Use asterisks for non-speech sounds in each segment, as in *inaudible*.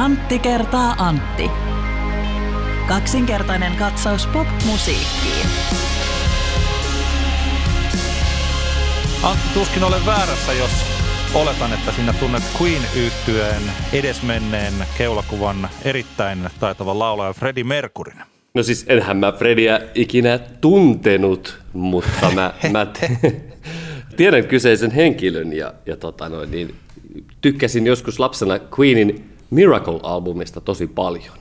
Antti kertaa Antti. Kaksinkertainen katsaus pop-musiikkiin. Antti, tuskin olen väärässä, jos oletan, että sinä tunnet queen yhtyeen edesmenneen keulakuvan erittäin taitavan laulaja Freddie Mercurin. No siis enhän mä Frediä ikinä tuntenut, mutta mä, mä *laughs* tiedän kyseisen henkilön ja, ja tota noin, niin tykkäsin joskus lapsena Queenin Miracle-albumista tosi paljon.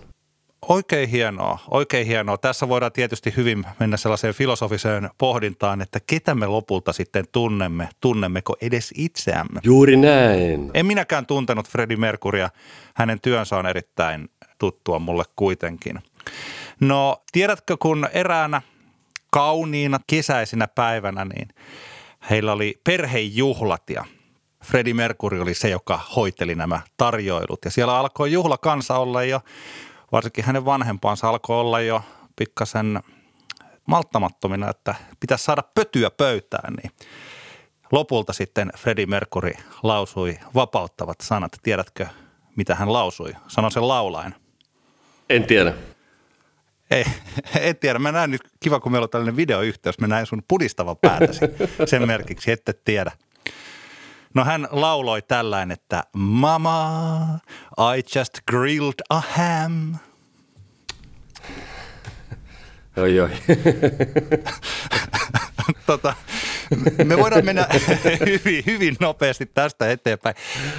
Oikein hienoa, oikein hienoa. Tässä voidaan tietysti hyvin mennä sellaiseen filosofiseen pohdintaan, että ketä me lopulta sitten tunnemme, tunnemmeko edes itseämme. Juuri näin. En minäkään tuntenut Freddie Mercurya, hänen työnsä on erittäin tuttua mulle kuitenkin. No tiedätkö, kun eräänä kauniina kesäisinä päivänä, niin heillä oli perhejuhlat ja Freddie Mercury oli se, joka hoiteli nämä tarjoilut. Ja siellä alkoi juhla kansa olla jo, varsinkin hänen vanhempansa alkoi olla jo pikkasen malttamattomina, että pitäisi saada pötyä pöytään, niin lopulta sitten Freddie Mercury lausui vapauttavat sanat. Tiedätkö, mitä hän lausui? Sano sen laulaen. En tiedä. Ei, *laughs* en tiedä. Mä näen nyt, kiva kun meillä on tällainen videoyhteys, mä näen sun pudistava päätäsi sen merkiksi, ette tiedä. No hän lauloi tällainen, että Mama, I just grilled a ham. Oi, oi. *laughs* tota, me voidaan mennä *laughs* hyvin, hyvin nopeasti tästä eteenpäin.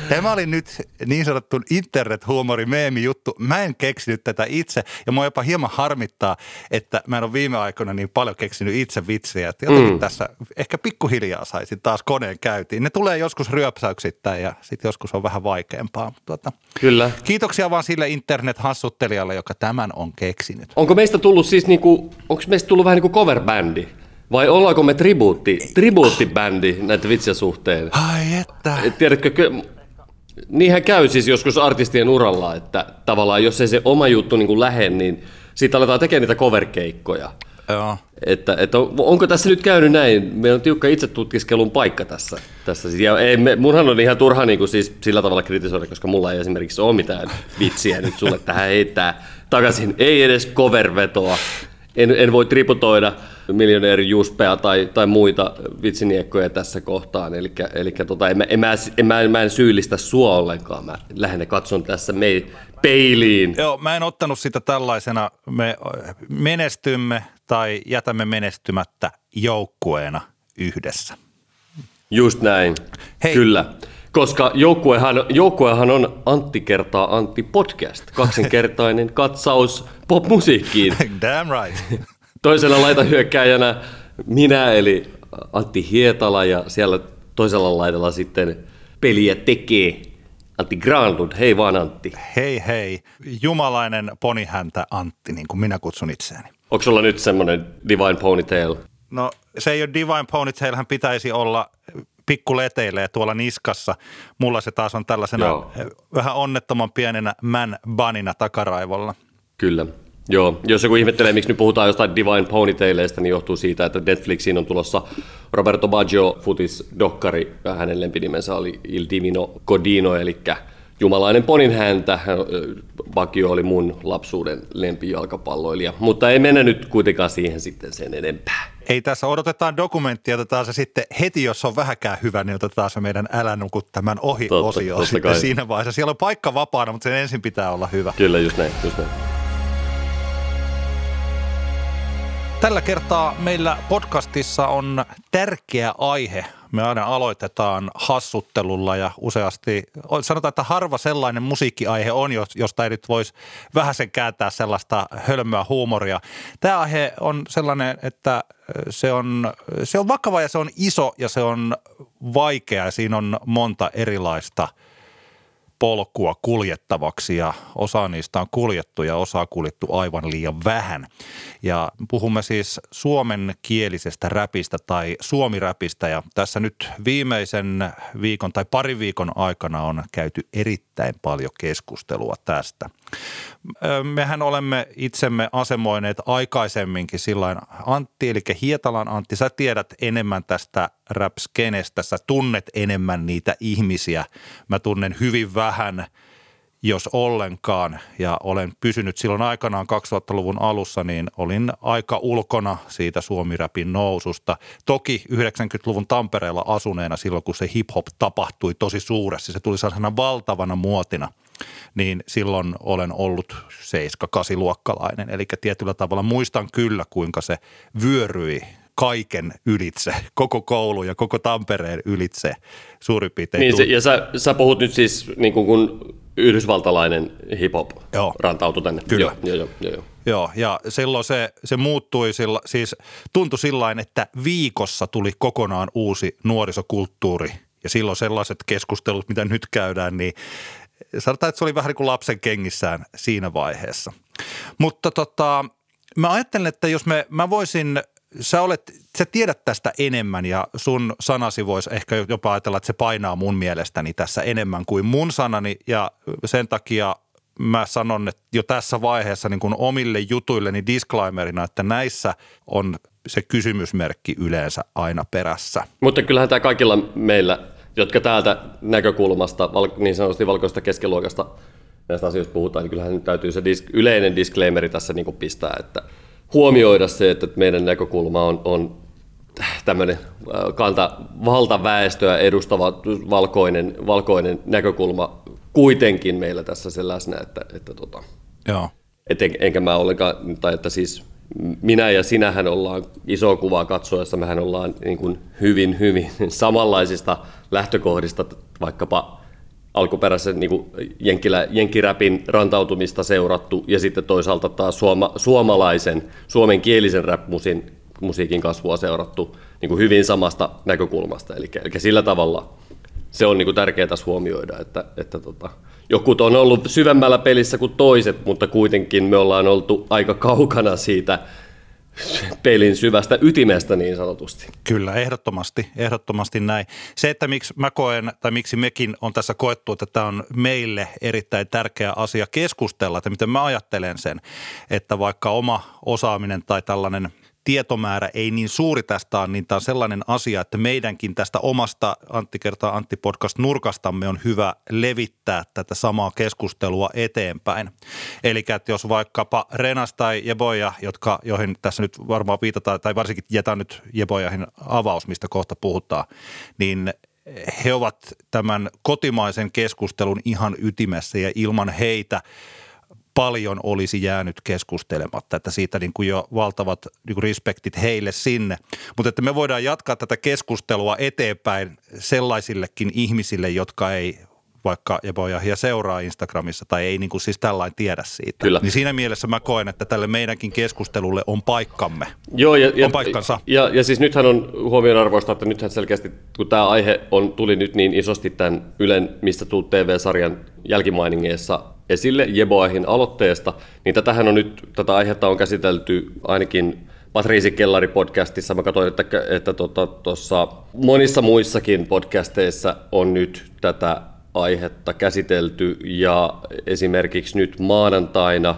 Tämä oli nyt niin sanottu internet-huumori, meemi juttu. Mä en keksinyt tätä itse ja mua jopa hieman harmittaa, että mä en ole viime aikoina niin paljon keksinyt itse vitsiä. Että jotenkin mm. tässä ehkä pikkuhiljaa saisin taas koneen käytiin. Ne tulee joskus ryöpsäyksittäin ja sitten joskus on vähän vaikeampaa. Tuota, Kyllä. Kiitoksia vaan sille internet-hassuttelijalle, joka tämän on keksinyt. Onko meistä tullut siis niinku, onko meistä tullut vähän niin kuin cover-bändi? Vai ollaanko me tribuutti, tribuuttibändi näitä vitsien suhteen? Ai että. Et Tiedätkö, niinhän käy siis joskus artistien uralla, että tavallaan jos ei se oma juttu niin kuin lähde, niin siitä aletaan tekemään niitä cover-keikkoja. Joo. Että, että on, onko tässä nyt käynyt näin? Meillä on tiukka itsetutkiskelun paikka tässä. tässä. Ja ei, me, munhan on ihan turha niin kuin siis sillä tavalla kritisoida, koska mulla ei esimerkiksi ole mitään vitsiä nyt sulle tähän heittää takaisin. Ei edes cover-vetoa. En, en voi tributoida miljonääri Juspea tai, tai muita vitsiniekkoja tässä kohtaan. Eli, eli tota, en, mä, en, mä, en, mä, mä en syyllistä sua ollenkaan. Mä lähinnä katson tässä me, peiliin. Joo, mä en ottanut sitä tällaisena. Me menestymme tai jätämme menestymättä joukkueena yhdessä. Just näin, Hei. kyllä. Koska joukkuehan, joukkuehan on Antti kertaa Antti podcast, kaksinkertainen *laughs* katsaus popmusiikkiin. Damn right. *laughs* Toisella laitahyökkääjänä minä eli Antti Hietala ja siellä toisella laidalla sitten peliä tekee Antti Granlund. Hei vaan Antti. Hei hei, jumalainen ponihäntä Antti, niin kuin minä kutsun itseäni. Onko sulla nyt semmoinen Divine Ponytail? No se ei ole Divine Ponytailhän pitäisi olla pikkuleteille tuolla niskassa. Mulla se taas on tällaisena Joo. vähän onnettoman pienenä man banina takaraivolla. Kyllä. Joo, jos joku ihmettelee, miksi nyt puhutaan jostain Divine Ponytaileista, niin johtuu siitä, että Netflixiin on tulossa Roberto Baggio futis dokkari, hänen lempinimensä oli Il Divino Codino, eli Jumalainen ponin häntä. Baggio oli mun lapsuuden lempijalkapalloilija, mutta ei mennä nyt kuitenkaan siihen sitten sen enempää. Ei tässä odotetaan dokumenttia, otetaan se sitten heti, jos on vähäkään hyvä, niin otetaan se meidän älä nuku tämän ohi Totta, osio totta sitten kai. siinä vaiheessa. Siellä on paikka vapaana, mutta sen ensin pitää olla hyvä. Kyllä, just näin, just näin. Tällä kertaa meillä podcastissa on tärkeä aihe. Me aina aloitetaan hassuttelulla ja useasti, sanotaan, että harva sellainen musiikkiaihe on, jos- josta ei nyt voisi vähäsen kääntää sellaista hölmöä huumoria. Tämä aihe on sellainen, että se on, se on vakava ja se on iso ja se on vaikea ja siinä on monta erilaista polkua kuljettavaksi ja osa niistä on kuljettu ja osa kuljettu aivan liian vähän. Ja puhumme siis suomenkielisestä räpistä tai suomiräpistä ja tässä nyt viimeisen viikon tai pari viikon aikana on käyty erittäin paljon keskustelua tästä. Mehän olemme itsemme asemoineet aikaisemminkin sillä Antti, eli Hietalan Antti, sä tiedät enemmän tästä rap-skenestä, sä tunnet enemmän niitä ihmisiä. Mä tunnen hyvin vähän jos ollenkaan. Ja olen pysynyt silloin aikanaan 2000-luvun alussa, niin olin aika ulkona siitä suomirapin noususta. Toki 90-luvun Tampereella asuneena silloin, kun se hip-hop tapahtui tosi suuresti, se tuli sellaisena valtavana muotina, niin silloin olen ollut 7-8 luokkalainen. Eli tietyllä tavalla muistan kyllä, kuinka se vyöryi kaiken ylitse, koko koulu ja koko Tampereen ylitse suurin piirtein. Niin, se, ja sä, sä puhut nyt siis niin kuin kun yhdysvaltalainen hip-hop joo. rantautui tänne. Kyllä. Joo, joo, joo, joo. Joo, ja silloin se, se muuttui, sillä, siis tuntui sillä että viikossa tuli kokonaan uusi nuorisokulttuuri. Ja silloin sellaiset keskustelut, mitä nyt käydään, niin sanotaan, että se oli vähän niin kuin lapsen kengissään siinä vaiheessa. Mutta tota, mä ajattelen, että jos me, mä voisin sä, olet, sä tiedät tästä enemmän ja sun sanasi voisi ehkä jopa ajatella, että se painaa mun mielestäni tässä enemmän kuin mun sanani ja sen takia mä sanon että jo tässä vaiheessa niin kuin omille jutuilleni disclaimerina, että näissä on se kysymysmerkki yleensä aina perässä. Mutta kyllähän tämä kaikilla meillä, jotka täältä näkökulmasta, niin sanotusti valkoista keskiluokasta näistä asioista puhutaan, niin kyllähän nyt täytyy se disk, yleinen disclaimeri tässä niin pistää, että – huomioida se, että meidän näkökulma on, on tämmöinen äh, kanta valtaväestöä edustava valkoinen, valkoinen näkökulma kuitenkin meillä tässä se läsnä, että, että tota, Joo. Et en, enkä mä ollenkaan, tai että siis minä ja sinähän ollaan isoa kuvaa katsoessa, mehän ollaan niin kuin hyvin, hyvin *laughs* samanlaisista lähtökohdista, vaikkapa alkuperäisen niin jenkkilä, jenkkiräpin rantautumista seurattu ja sitten toisaalta taas suoma, suomalaisen, suomenkielisen rap-musiikin kasvua seurattu niin kuin hyvin samasta näkökulmasta. Eli, eli sillä tavalla se on niin kuin tärkeää tässä huomioida, että, että tota, jokut on ollut syvemmällä pelissä kuin toiset, mutta kuitenkin me ollaan oltu aika kaukana siitä pelin syvästä ytimestä niin sanotusti. Kyllä, ehdottomasti, ehdottomasti näin. Se, että miksi mä koen, tai miksi mekin on tässä koettu, että tämä on meille erittäin tärkeä asia keskustella, että miten mä ajattelen sen, että vaikka oma osaaminen tai tällainen – tietomäärä ei niin suuri tästä on, niin tämä on sellainen asia, että meidänkin tästä omasta Antti kertaa Antti podcast nurkastamme on hyvä levittää tätä samaa keskustelua eteenpäin. Eli että jos vaikkapa Renas tai Jeboja, jotka, joihin tässä nyt varmaan viitataan, tai varsinkin jätän nyt Jebojahin avaus, mistä kohta puhutaan, niin he ovat tämän kotimaisen keskustelun ihan ytimessä ja ilman heitä – paljon olisi jäänyt keskustelematta, että siitä niin kuin jo valtavat niin kuin respektit heille sinne. Mutta että me voidaan jatkaa tätä keskustelua eteenpäin sellaisillekin ihmisille, jotka ei vaikka ja seuraa Instagramissa tai ei niin kuin siis tällainen tiedä siitä. Kyllä. Niin siinä mielessä mä koen, että tälle meidänkin keskustelulle on paikkamme. Joo, ja, on paikkansa. Ja, ja, siis nythän on huomionarvoista, että nythän selkeästi, kun tämä aihe on, tuli nyt niin isosti tämän Ylen Mistä tuu TV-sarjan jälkimainingeissa esille Jeboahin aloitteesta, niin tätähän on nyt, tätä aihetta on käsitelty ainakin Patriisi Kellari-podcastissa. Mä katsoin, että, että tuossa tota, monissa muissakin podcasteissa on nyt tätä aihetta käsitelty ja esimerkiksi nyt maanantaina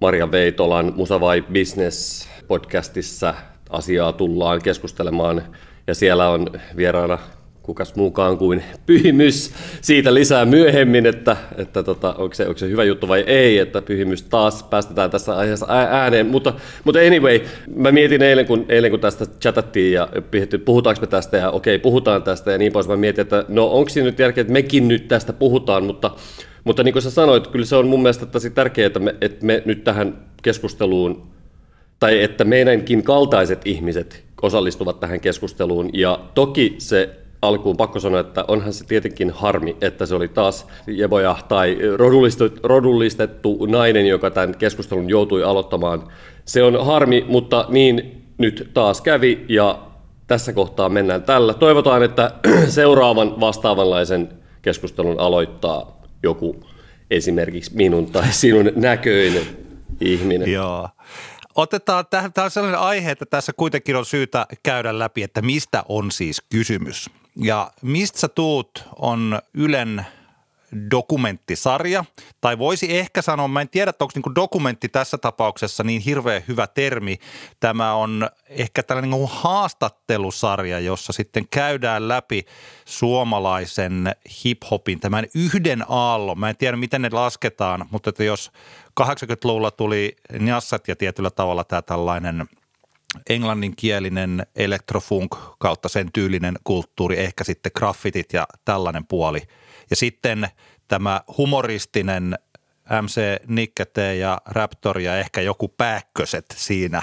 Maria Veitolan Musavai Business podcastissa asiaa tullaan keskustelemaan ja siellä on vieraana kukas muukaan kuin pyhimys. Siitä lisää myöhemmin, että, että tota, onko, se, onko se hyvä juttu vai ei, että pyhimys taas päästetään tässä aiheessa ääneen. Mutta, mutta anyway, mä mietin eilen, kun, eilen, kun tästä chatattiin ja puhutaanko me tästä ja okei, puhutaan tästä ja niin pois. Mä mietin, että no onko siinä nyt järkeä, että mekin nyt tästä puhutaan, mutta, mutta niin kuin sä sanoit, kyllä se on mun mielestä tosi tärkeää, että me, että me nyt tähän keskusteluun tai että meidänkin kaltaiset ihmiset osallistuvat tähän keskusteluun. Ja toki se alkuun pakko sanoa, että onhan se tietenkin harmi, että se oli taas Jeboja tai rodullistettu, rodullistettu nainen, joka tämän keskustelun joutui aloittamaan. Se on harmi, mutta niin nyt taas kävi ja tässä kohtaa mennään tällä. Toivotaan, että *clears throat* seuraavan vastaavanlaisen keskustelun aloittaa joku esimerkiksi minun tai *laughs* sinun näköinen ihminen. Joo. Otetaan, tämä on sellainen aihe, että tässä kuitenkin on syytä käydä läpi, että mistä on siis kysymys. Ja mistä sä tuut on Ylen dokumenttisarja, tai voisi ehkä sanoa, mä en tiedä, onko niin dokumentti tässä tapauksessa niin hirveän hyvä termi. Tämä on ehkä tällainen niin haastattelusarja, jossa sitten käydään läpi suomalaisen hiphopin, tämän yhden aallon. Mä en tiedä, miten ne lasketaan, mutta että jos 80-luvulla tuli njassat ja tietyllä tavalla tämä tällainen – englanninkielinen elektrofunk kautta sen tyylinen kulttuuri, ehkä sitten graffitit ja tällainen puoli. Ja sitten tämä humoristinen MC Nikkete ja Raptor ja ehkä joku pääkköset siinä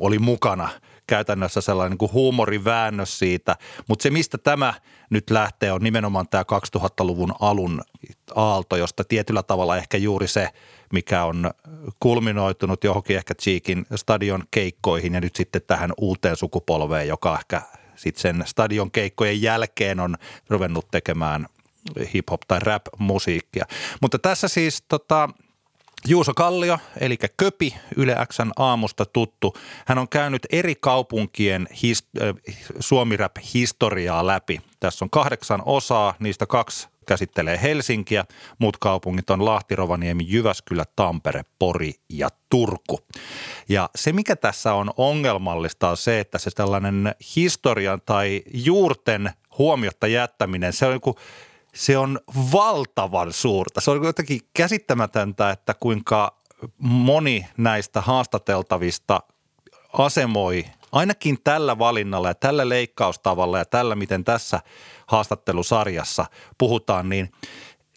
oli mukana käytännössä sellainen niin kuin huumoriväännös siitä. Mutta se, mistä tämä nyt lähtee, on nimenomaan tämä 2000-luvun alun aalto, josta tietyllä tavalla ehkä juuri se – mikä on kulminoitunut johonkin ehkä Cheekin stadion keikkoihin ja nyt sitten tähän uuteen sukupolveen, joka ehkä sitten sen stadion keikkojen jälkeen on ruvennut tekemään hip-hop- tai rap-musiikkia. Mutta tässä siis tota, Juuso Kallio, eli Köpi, Yle Xn aamusta tuttu. Hän on käynyt eri kaupunkien hist- äh, suomirap-historiaa läpi. Tässä on kahdeksan osaa, niistä kaksi käsittelee Helsinkiä, muut kaupungit on Lahti, Rovaniemi, Jyväskylä, Tampere, Pori ja Turku. Ja se, mikä tässä on ongelmallista, on se, että se tällainen historian tai juurten huomiotta jättäminen, se on joku se on valtavan suurta. Se on jotenkin käsittämätöntä, että kuinka moni näistä haastateltavista asemoi ainakin tällä valinnalla ja tällä leikkaustavalla ja tällä, miten tässä haastattelusarjassa puhutaan, niin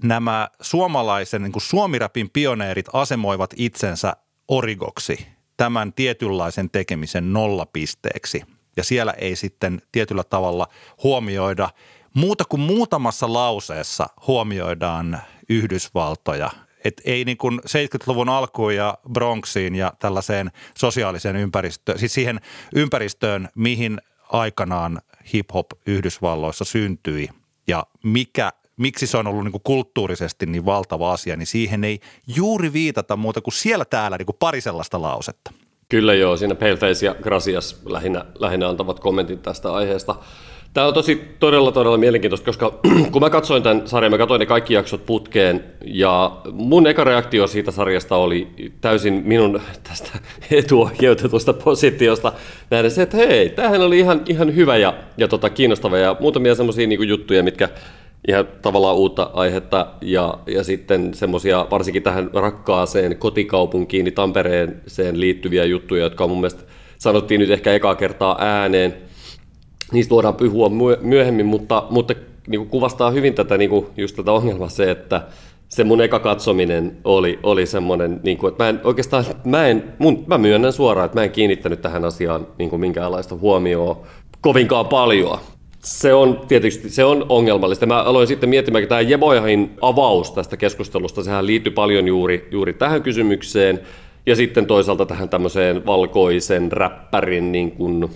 nämä suomalaisen niin kuin suomirapin pioneerit asemoivat itsensä origoksi tämän tietynlaisen tekemisen nollapisteeksi. Ja siellä ei sitten tietyllä tavalla huomioida muuta kuin muutamassa lauseessa huomioidaan Yhdysvaltoja – et ei niin kuin 70-luvun alkuun ja Bronxiin ja tällaiseen sosiaaliseen ympäristöön, siis siihen ympäristöön, mihin aikanaan hip-hop Yhdysvalloissa syntyi ja mikä, miksi se on ollut niin kuin kulttuurisesti niin valtava asia, niin siihen ei juuri viitata muuta kuin siellä täällä niin kuin pari sellaista lausetta. Kyllä joo, siinä Paleface ja Gracias lähinnä, lähinnä antavat kommentit tästä aiheesta. Tämä on tosi todella, todella mielenkiintoista, koska *clears throat* kun mä katsoin tämän sarjan, mä katsoin ne kaikki jaksot putkeen, ja mun eka reaktio siitä sarjasta oli täysin minun *laughs* tästä etuohjeutetusta positiosta nähdä se, että hei, tämähän oli ihan, ihan hyvä ja, ja tota, kiinnostava, ja muutamia semmoisia niin juttuja, mitkä ihan tavallaan uutta aihetta, ja, ja sitten semmoisia varsinkin tähän rakkaaseen kotikaupunkiin, niin Tampereeseen liittyviä juttuja, jotka mun mielestä sanottiin nyt ehkä ekaa kertaa ääneen, niistä voidaan puhua myöhemmin, mutta, mutta niin kuin kuvastaa hyvin tätä, niin kuin just tätä ongelmaa se, että se mun eka katsominen oli, oli semmoinen, niin kuin, että mä en oikeastaan, mä, en, mun, mä myönnän suoraan, että mä en kiinnittänyt tähän asiaan niin kuin minkäänlaista huomioon kovinkaan paljon. Se on tietysti se on ongelmallista. Mä aloin sitten miettimään, että tämä Jebojahin avaus tästä keskustelusta, sehän liittyy paljon juuri, juuri tähän kysymykseen, ja sitten toisaalta tähän tämmöiseen valkoisen räppärin niin kuin,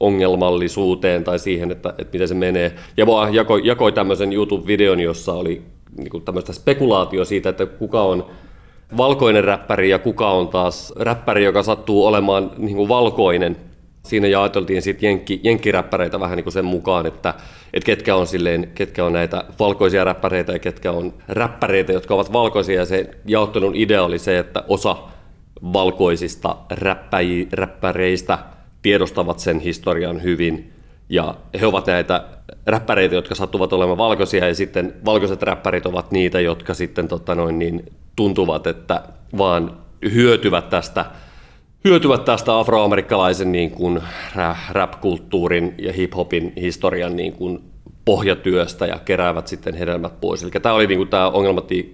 ongelmallisuuteen tai siihen, että, että miten se menee. Ja vaan jakoi, jakoi tämmöisen YouTube-videon, jossa oli niin kuin tämmöistä spekulaatio siitä, että kuka on valkoinen räppäri ja kuka on taas räppäri, joka sattuu olemaan niin kuin valkoinen. Siinä jaoteltiin sitten jenkki, jenkkiräppäreitä vähän niin kuin sen mukaan, että, että ketkä, on silleen, ketkä on näitä valkoisia räppäreitä ja ketkä on räppäreitä, jotka ovat valkoisia. Ja se jaottelun idea oli se, että osa valkoisista räppäji, räppäreistä – tiedostavat sen historian hyvin ja he ovat näitä räppäreitä, jotka sattuvat olemaan valkoisia ja sitten valkoiset räppärit ovat niitä, jotka sitten tota noin, niin, tuntuvat, että vaan hyötyvät tästä hyötyvät tästä afroamerikkalaisen niin kuin rap-kulttuurin ja hip-hopin historian niin kuin pohjatyöstä ja keräävät sitten hedelmät pois. Eli tämä oli niin kuin tämä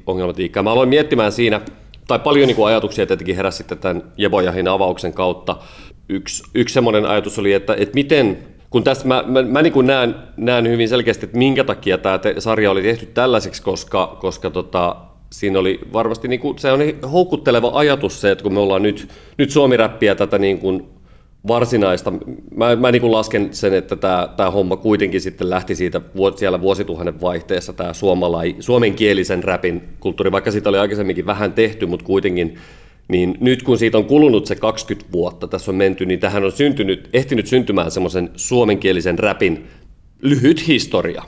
ongelmatiikka. Mä aloin miettimään siinä, tai paljon niin kuin ajatuksia tietenkin heräsi sitten tämän Jebojahin avauksen kautta yksi, yksi semmoinen ajatus oli, että, että miten, kun tässä mä, mä, mä niin näen, näen hyvin selkeästi, että minkä takia tämä te, sarja oli tehty tällaiseksi, koska, koska tota, siinä oli varmasti, niin kuin, se on houkutteleva ajatus se, että kun me ollaan nyt, nyt suomiräppiä tätä niin kuin varsinaista, mä, mä niin kuin lasken sen, että tämä, tämä homma kuitenkin sitten lähti siitä siellä vuosituhannen vaihteessa, tämä suomalai, suomenkielisen räpin kulttuuri, vaikka siitä oli aikaisemminkin vähän tehty, mutta kuitenkin niin nyt kun siitä on kulunut se 20 vuotta, tässä on menty, niin tähän on syntynyt, ehtinyt syntymään semmoisen suomenkielisen räpin lyhyt historia.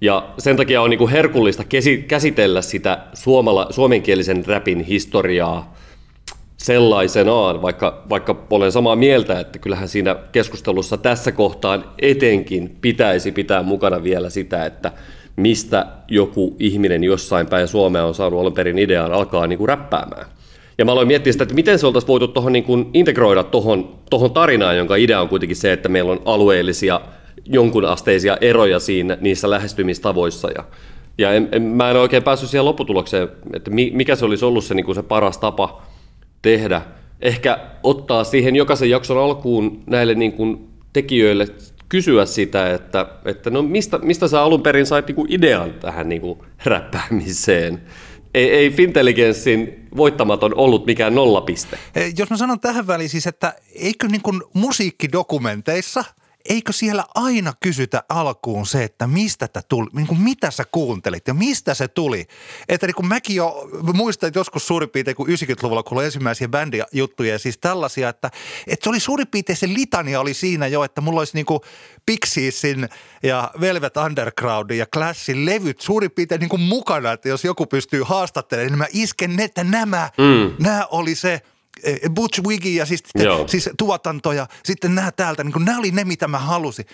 Ja sen takia on niin kuin herkullista käsitellä sitä suomala, suomenkielisen räpin historiaa sellaisenaan, vaikka, vaikka olen samaa mieltä, että kyllähän siinä keskustelussa tässä kohtaan etenkin pitäisi pitää mukana vielä sitä, että mistä joku ihminen jossain päin Suomea on saanut alun perin idean alkaa niin kuin räppäämään. Ja mä aloin miettiä sitä, että miten se oltaisiin voitu tohon niin kuin integroida tuohon tohon tarinaan, jonka idea on kuitenkin se, että meillä on alueellisia jonkunasteisia eroja siinä, niissä lähestymistavoissa. Ja, ja en, en, mä en oikein päässyt siihen lopputulokseen, että mikä se olisi ollut se, niin kuin se paras tapa tehdä. Ehkä ottaa siihen jokaisen jakson alkuun näille niin kuin tekijöille kysyä sitä, että, että no mistä, mistä sä alun perin sait niin kuin idean tähän niin kuin räppäämiseen ei, ei Fintelligenssin voittamaton ollut mikään nollapiste. Jos mä sanon tähän väliin siis, että eikö niin kuin musiikkidokumenteissa – eikö siellä aina kysytä alkuun se, että mistä tämä tuli, niin kuin mitä sä kuuntelit ja mistä se tuli. Että niin kuin mäkin jo muistan, että joskus suurin piirtein kun 90-luvulla, kun oli ensimmäisiä bändijuttuja ja siis tällaisia, että, että se oli suurin piirtein se litania oli siinä jo, että mulla olisi niin kuin Pixiesin ja Velvet Undergroundin ja Clashin levyt suurin piirtein niin kuin mukana, että jos joku pystyy haastattelemaan, niin mä isken, että nämä, mm. nämä oli se – Butch Wiggy ja siis, siis tuotanto ja sitten nämä täältä, niin kuin, nämä oli ne, mitä mä halusin.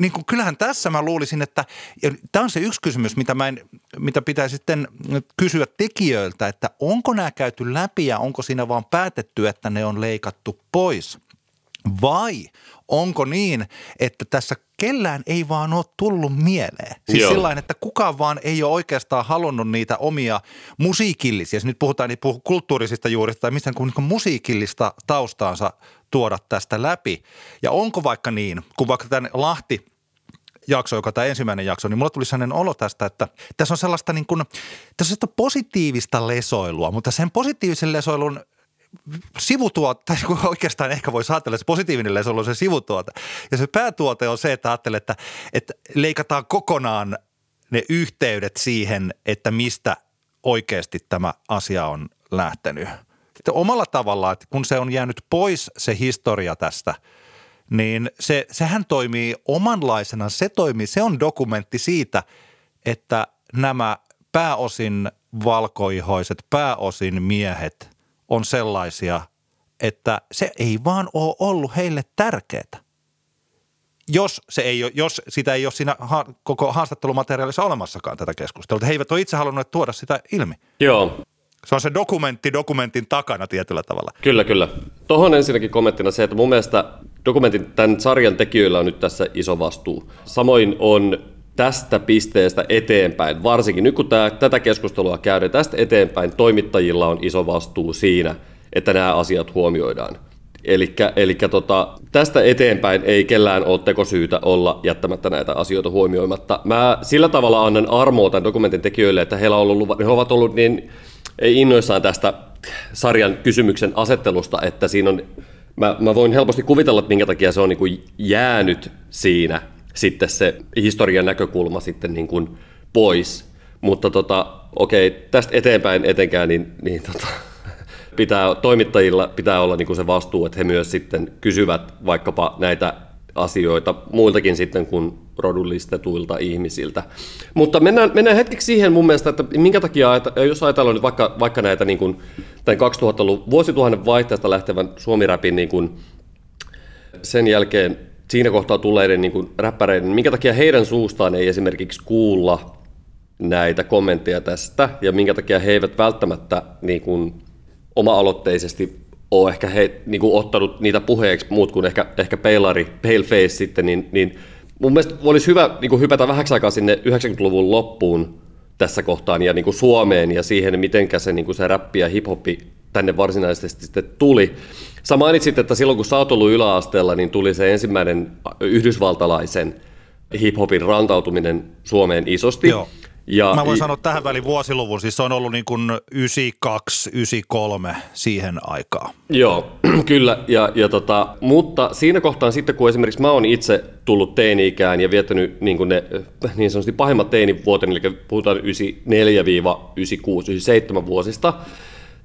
Niin kuin, kyllähän tässä mä luulisin, että ja tämä on se yksi kysymys, mitä, mä en, mitä pitää sitten kysyä tekijöiltä, että onko nämä käyty läpi ja onko siinä vaan päätetty, että ne on leikattu pois – vai onko niin, että tässä kellään ei vaan ole tullut mieleen? Siis sellainen, että kukaan vaan ei ole oikeastaan halunnut niitä omia musiikillisia, nyt puhutaan niin puhu kulttuurisista juurista tai mistä niin musiikillista taustaansa tuoda tästä läpi. Ja onko vaikka niin, kun vaikka tämän Lahti – jakso, joka tämä ensimmäinen jakso, niin mulla tuli sellainen olo tästä, että tässä on sellaista niin kuin, tässä on positiivista lesoilua, mutta sen positiivisen lesoilun sivutuote, tai oikeastaan ehkä voi ajatella, että se positiivinen leso on se sivutuote. Ja se päätuote on se, että ajattelee, että, että leikataan kokonaan ne yhteydet siihen, että mistä oikeasti tämä asia on lähtenyt. Sitten omalla tavallaan, että kun se on jäänyt pois se historia tästä, niin se, sehän toimii omanlaisena. Se toimii, se on dokumentti siitä, että nämä pääosin valkoihoiset, pääosin miehet – on sellaisia, että se ei vaan ole ollut heille tärkeää. Jos, se ei ole, jos sitä ei ole siinä ha- koko haastattelumateriaalissa olemassakaan tätä keskustelua. He eivät ole itse halunneet tuoda sitä ilmi. Joo. Se on se dokumentti dokumentin takana tietyllä tavalla. Kyllä, kyllä. Tuohon ensinnäkin kommenttina se, että mun mielestä dokumentin tämän sarjan tekijöillä on nyt tässä iso vastuu. Samoin on tästä pisteestä eteenpäin, varsinkin nyt kun tämä, tätä keskustelua käydään, tästä eteenpäin toimittajilla on iso vastuu siinä, että nämä asiat huomioidaan. Eli tota, tästä eteenpäin ei kellään ole tekosyytä olla jättämättä näitä asioita huomioimatta. Mä sillä tavalla annan armoa tämän dokumentin tekijöille, että heillä on ollut, he ovat ollut niin innoissaan tästä sarjan kysymyksen asettelusta, että siinä on, mä, mä voin helposti kuvitella, että minkä takia se on niin kuin jäänyt siinä sitten se historian näkökulma sitten niin kuin pois. Mutta tota, okei, tästä eteenpäin etenkään, niin, niin tota, *laughs* pitää, toimittajilla pitää olla niin kuin se vastuu, että he myös sitten kysyvät vaikkapa näitä asioita muiltakin sitten kuin rodullistetuilta ihmisiltä. Mutta mennään, mennään hetkeksi siihen mun mielestä, että minkä takia, jos ajatellaan nyt vaikka, vaikka näitä niin kuin, tämän 2000-luvun vuosituhannen vaihteesta lähtevän suomiräpin niin kuin sen jälkeen siinä kohtaa tulleiden niin kuin räppäreiden, minkä takia heidän suustaan ei esimerkiksi kuulla näitä kommentteja tästä, ja minkä takia he eivät välttämättä niin kuin, oma-aloitteisesti ole ehkä he, niin kuin, ottanut niitä puheeksi muut kuin ehkä, ehkä peilari, paleface sitten, niin, niin mun mielestä olisi hyvä niin kuin hypätä vähäksi aikaa sinne 90-luvun loppuun tässä kohtaan ja niin kuin Suomeen ja siihen, miten se, niin kuin se räppi ja hip-hopi tänne varsinaisesti sitten tuli. Sä mainitsit, että silloin kun sä oot ollut yläasteella, niin tuli se ensimmäinen yhdysvaltalaisen hip-hopin rantautuminen Suomeen isosti. Joo. Ja, Mä voin sanoa tähän väliin vuosiluvun, siis se on ollut niin kuin 92, 93 siihen aikaan. Joo, *clears throat* kyllä, ja, ja tota, mutta siinä kohtaa sitten, kun esimerkiksi mä oon itse tullut teini-ikään ja viettänyt niin, kuin ne niin sanotusti pahimmat teinivuoteni, eli puhutaan 94-96, 97 vuosista,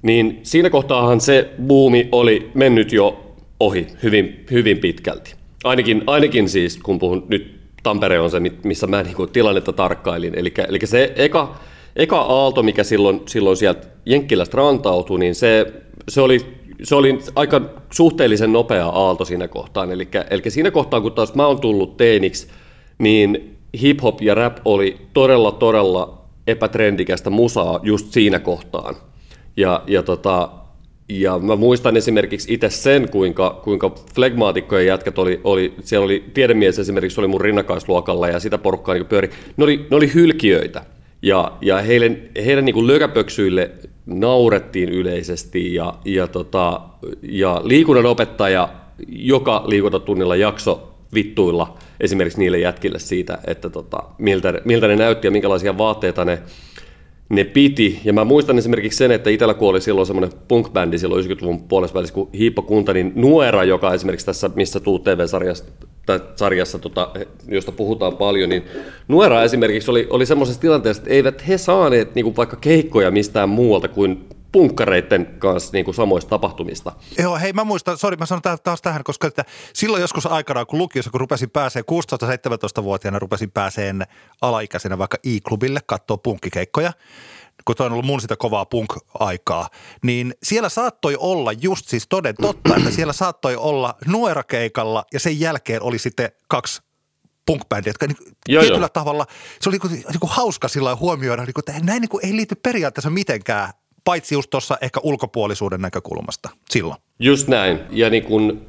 niin siinä kohtaahan se buumi oli mennyt jo ohi hyvin, hyvin pitkälti. Ainakin, ainakin siis, kun puhun nyt Tampere on se, missä mä niin kuin tilannetta tarkkailin. Eli, eli se eka, eka aalto, mikä silloin, silloin sieltä Jenkkilästä rantautui, niin se, se oli se oli aika suhteellisen nopea aalto siinä kohtaan. Eli, eli siinä kohtaa, kun taas mä oon tullut teeniksi, niin hip-hop ja rap oli todella, todella epätrendikästä musaa just siinä kohtaan. Ja, ja, tota, ja mä muistan esimerkiksi itse sen, kuinka, kuinka flegmaatikkojen jätkät oli, oli, siellä oli tiedemies esimerkiksi oli mun rinnakaisluokalla ja sitä porukkaa niin pyöri. Ne oli, ne oli hylkiöitä. Ja, ja heille, heidän niin lökäpöksyille naurettiin yleisesti ja, ja, tota, ja liikunnan opettaja joka liikuntatunnilla jakso vittuilla esimerkiksi niille jätkille siitä, että tota, miltä, miltä ne näytti ja minkälaisia vaatteita ne, ne piti. Ja mä muistan esimerkiksi sen, että itsellä kuoli silloin semmoinen punk-bändi silloin 90-luvun puolessa välissä kuin Hiippo Kunta, niin Nuera, joka esimerkiksi tässä, missä tuu TV-sarjassa, sarjassa, tota, josta puhutaan paljon, niin Nuera esimerkiksi oli, oli semmoisessa tilanteessa, että eivät he saaneet niin kuin vaikka keikkoja mistään muualta kuin punkkareiden kanssa niin kuin samoista tapahtumista. Joo, hei mä muistan, sori mä sanon taas tähän, koska että silloin joskus aikanaan, kun lukiossa, kun rupesin pääseen 16-17-vuotiaana, rupesin pääseen alaikäisenä vaikka i-klubille katsoa punkkikeikkoja, kun toi on ollut mun sitä kovaa punk-aikaa, niin siellä saattoi olla just siis toden totta, että siellä saattoi olla nuerakeikalla ja sen jälkeen oli sitten kaksi punk jotka niin, joo, tietyllä joo. tavalla, se oli niin, niin kuin hauska sillä huomioida, niin kuin, että näin niin kuin, ei liity periaatteessa mitenkään paitsi just tuossa ehkä ulkopuolisuuden näkökulmasta silloin. Just näin. Ja niin kun,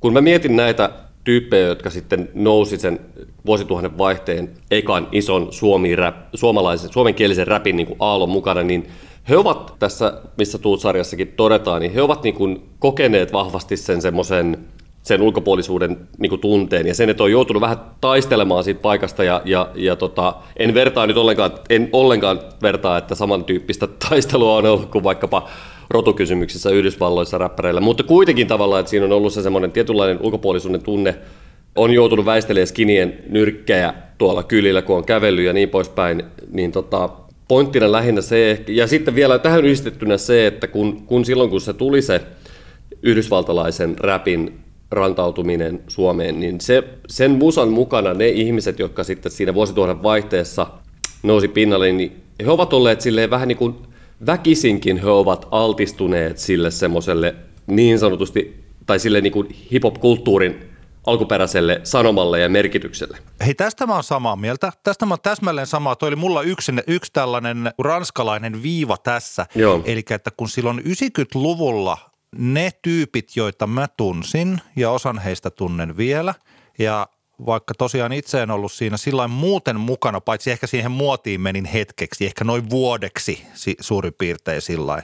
kun mä mietin näitä tyyppejä, jotka sitten nousi sen vuosituhannen vaihteen ekan ison suomi-rap, suomalaisen, suomenkielisen rapin niin aallon mukana, niin he ovat tässä, missä Tuut-sarjassakin todetaan, niin he ovat niin kuin kokeneet vahvasti sen semmoisen sen ulkopuolisuuden niin kuin tunteen. Ja sen, että on joutunut vähän taistelemaan siitä paikasta ja, ja, ja tota, en vertaa nyt ollenkaan, en ollenkaan vertaa, että samantyyppistä *laughs* taistelua on ollut kuin vaikkapa rotukysymyksissä Yhdysvalloissa räppäreillä, mutta kuitenkin tavallaan, että siinä on ollut se semmoinen tietynlainen ulkopuolisuuden tunne, on joutunut väistelemään skinien nyrkkejä tuolla kylillä, kun on kävellyt ja niin poispäin, niin tota, pointtina lähinnä se, ja sitten vielä tähän yhdistettynä se, että kun, kun silloin kun se tuli se yhdysvaltalaisen räpin rantautuminen Suomeen, niin se, sen musan mukana ne ihmiset, jotka sitten siinä vuosituhannen vaihteessa nousi pinnalle, niin he ovat olleet silleen vähän niin kuin väkisinkin he ovat altistuneet sille semmoiselle niin sanotusti, tai sille niin kuin hip-hop-kulttuurin alkuperäiselle sanomalle ja merkitykselle. Hei, tästä mä oon samaa mieltä. Tästä mä oon täsmälleen samaa. Toi oli mulla yksi, yksi tällainen ranskalainen viiva tässä. Joo. Eli että kun silloin 90-luvulla ne tyypit, joita mä tunsin ja osan heistä tunnen vielä ja vaikka tosiaan itse en ollut siinä sillä muuten mukana, paitsi ehkä siihen muotiin menin hetkeksi, ehkä noin vuodeksi suurin piirtein sillä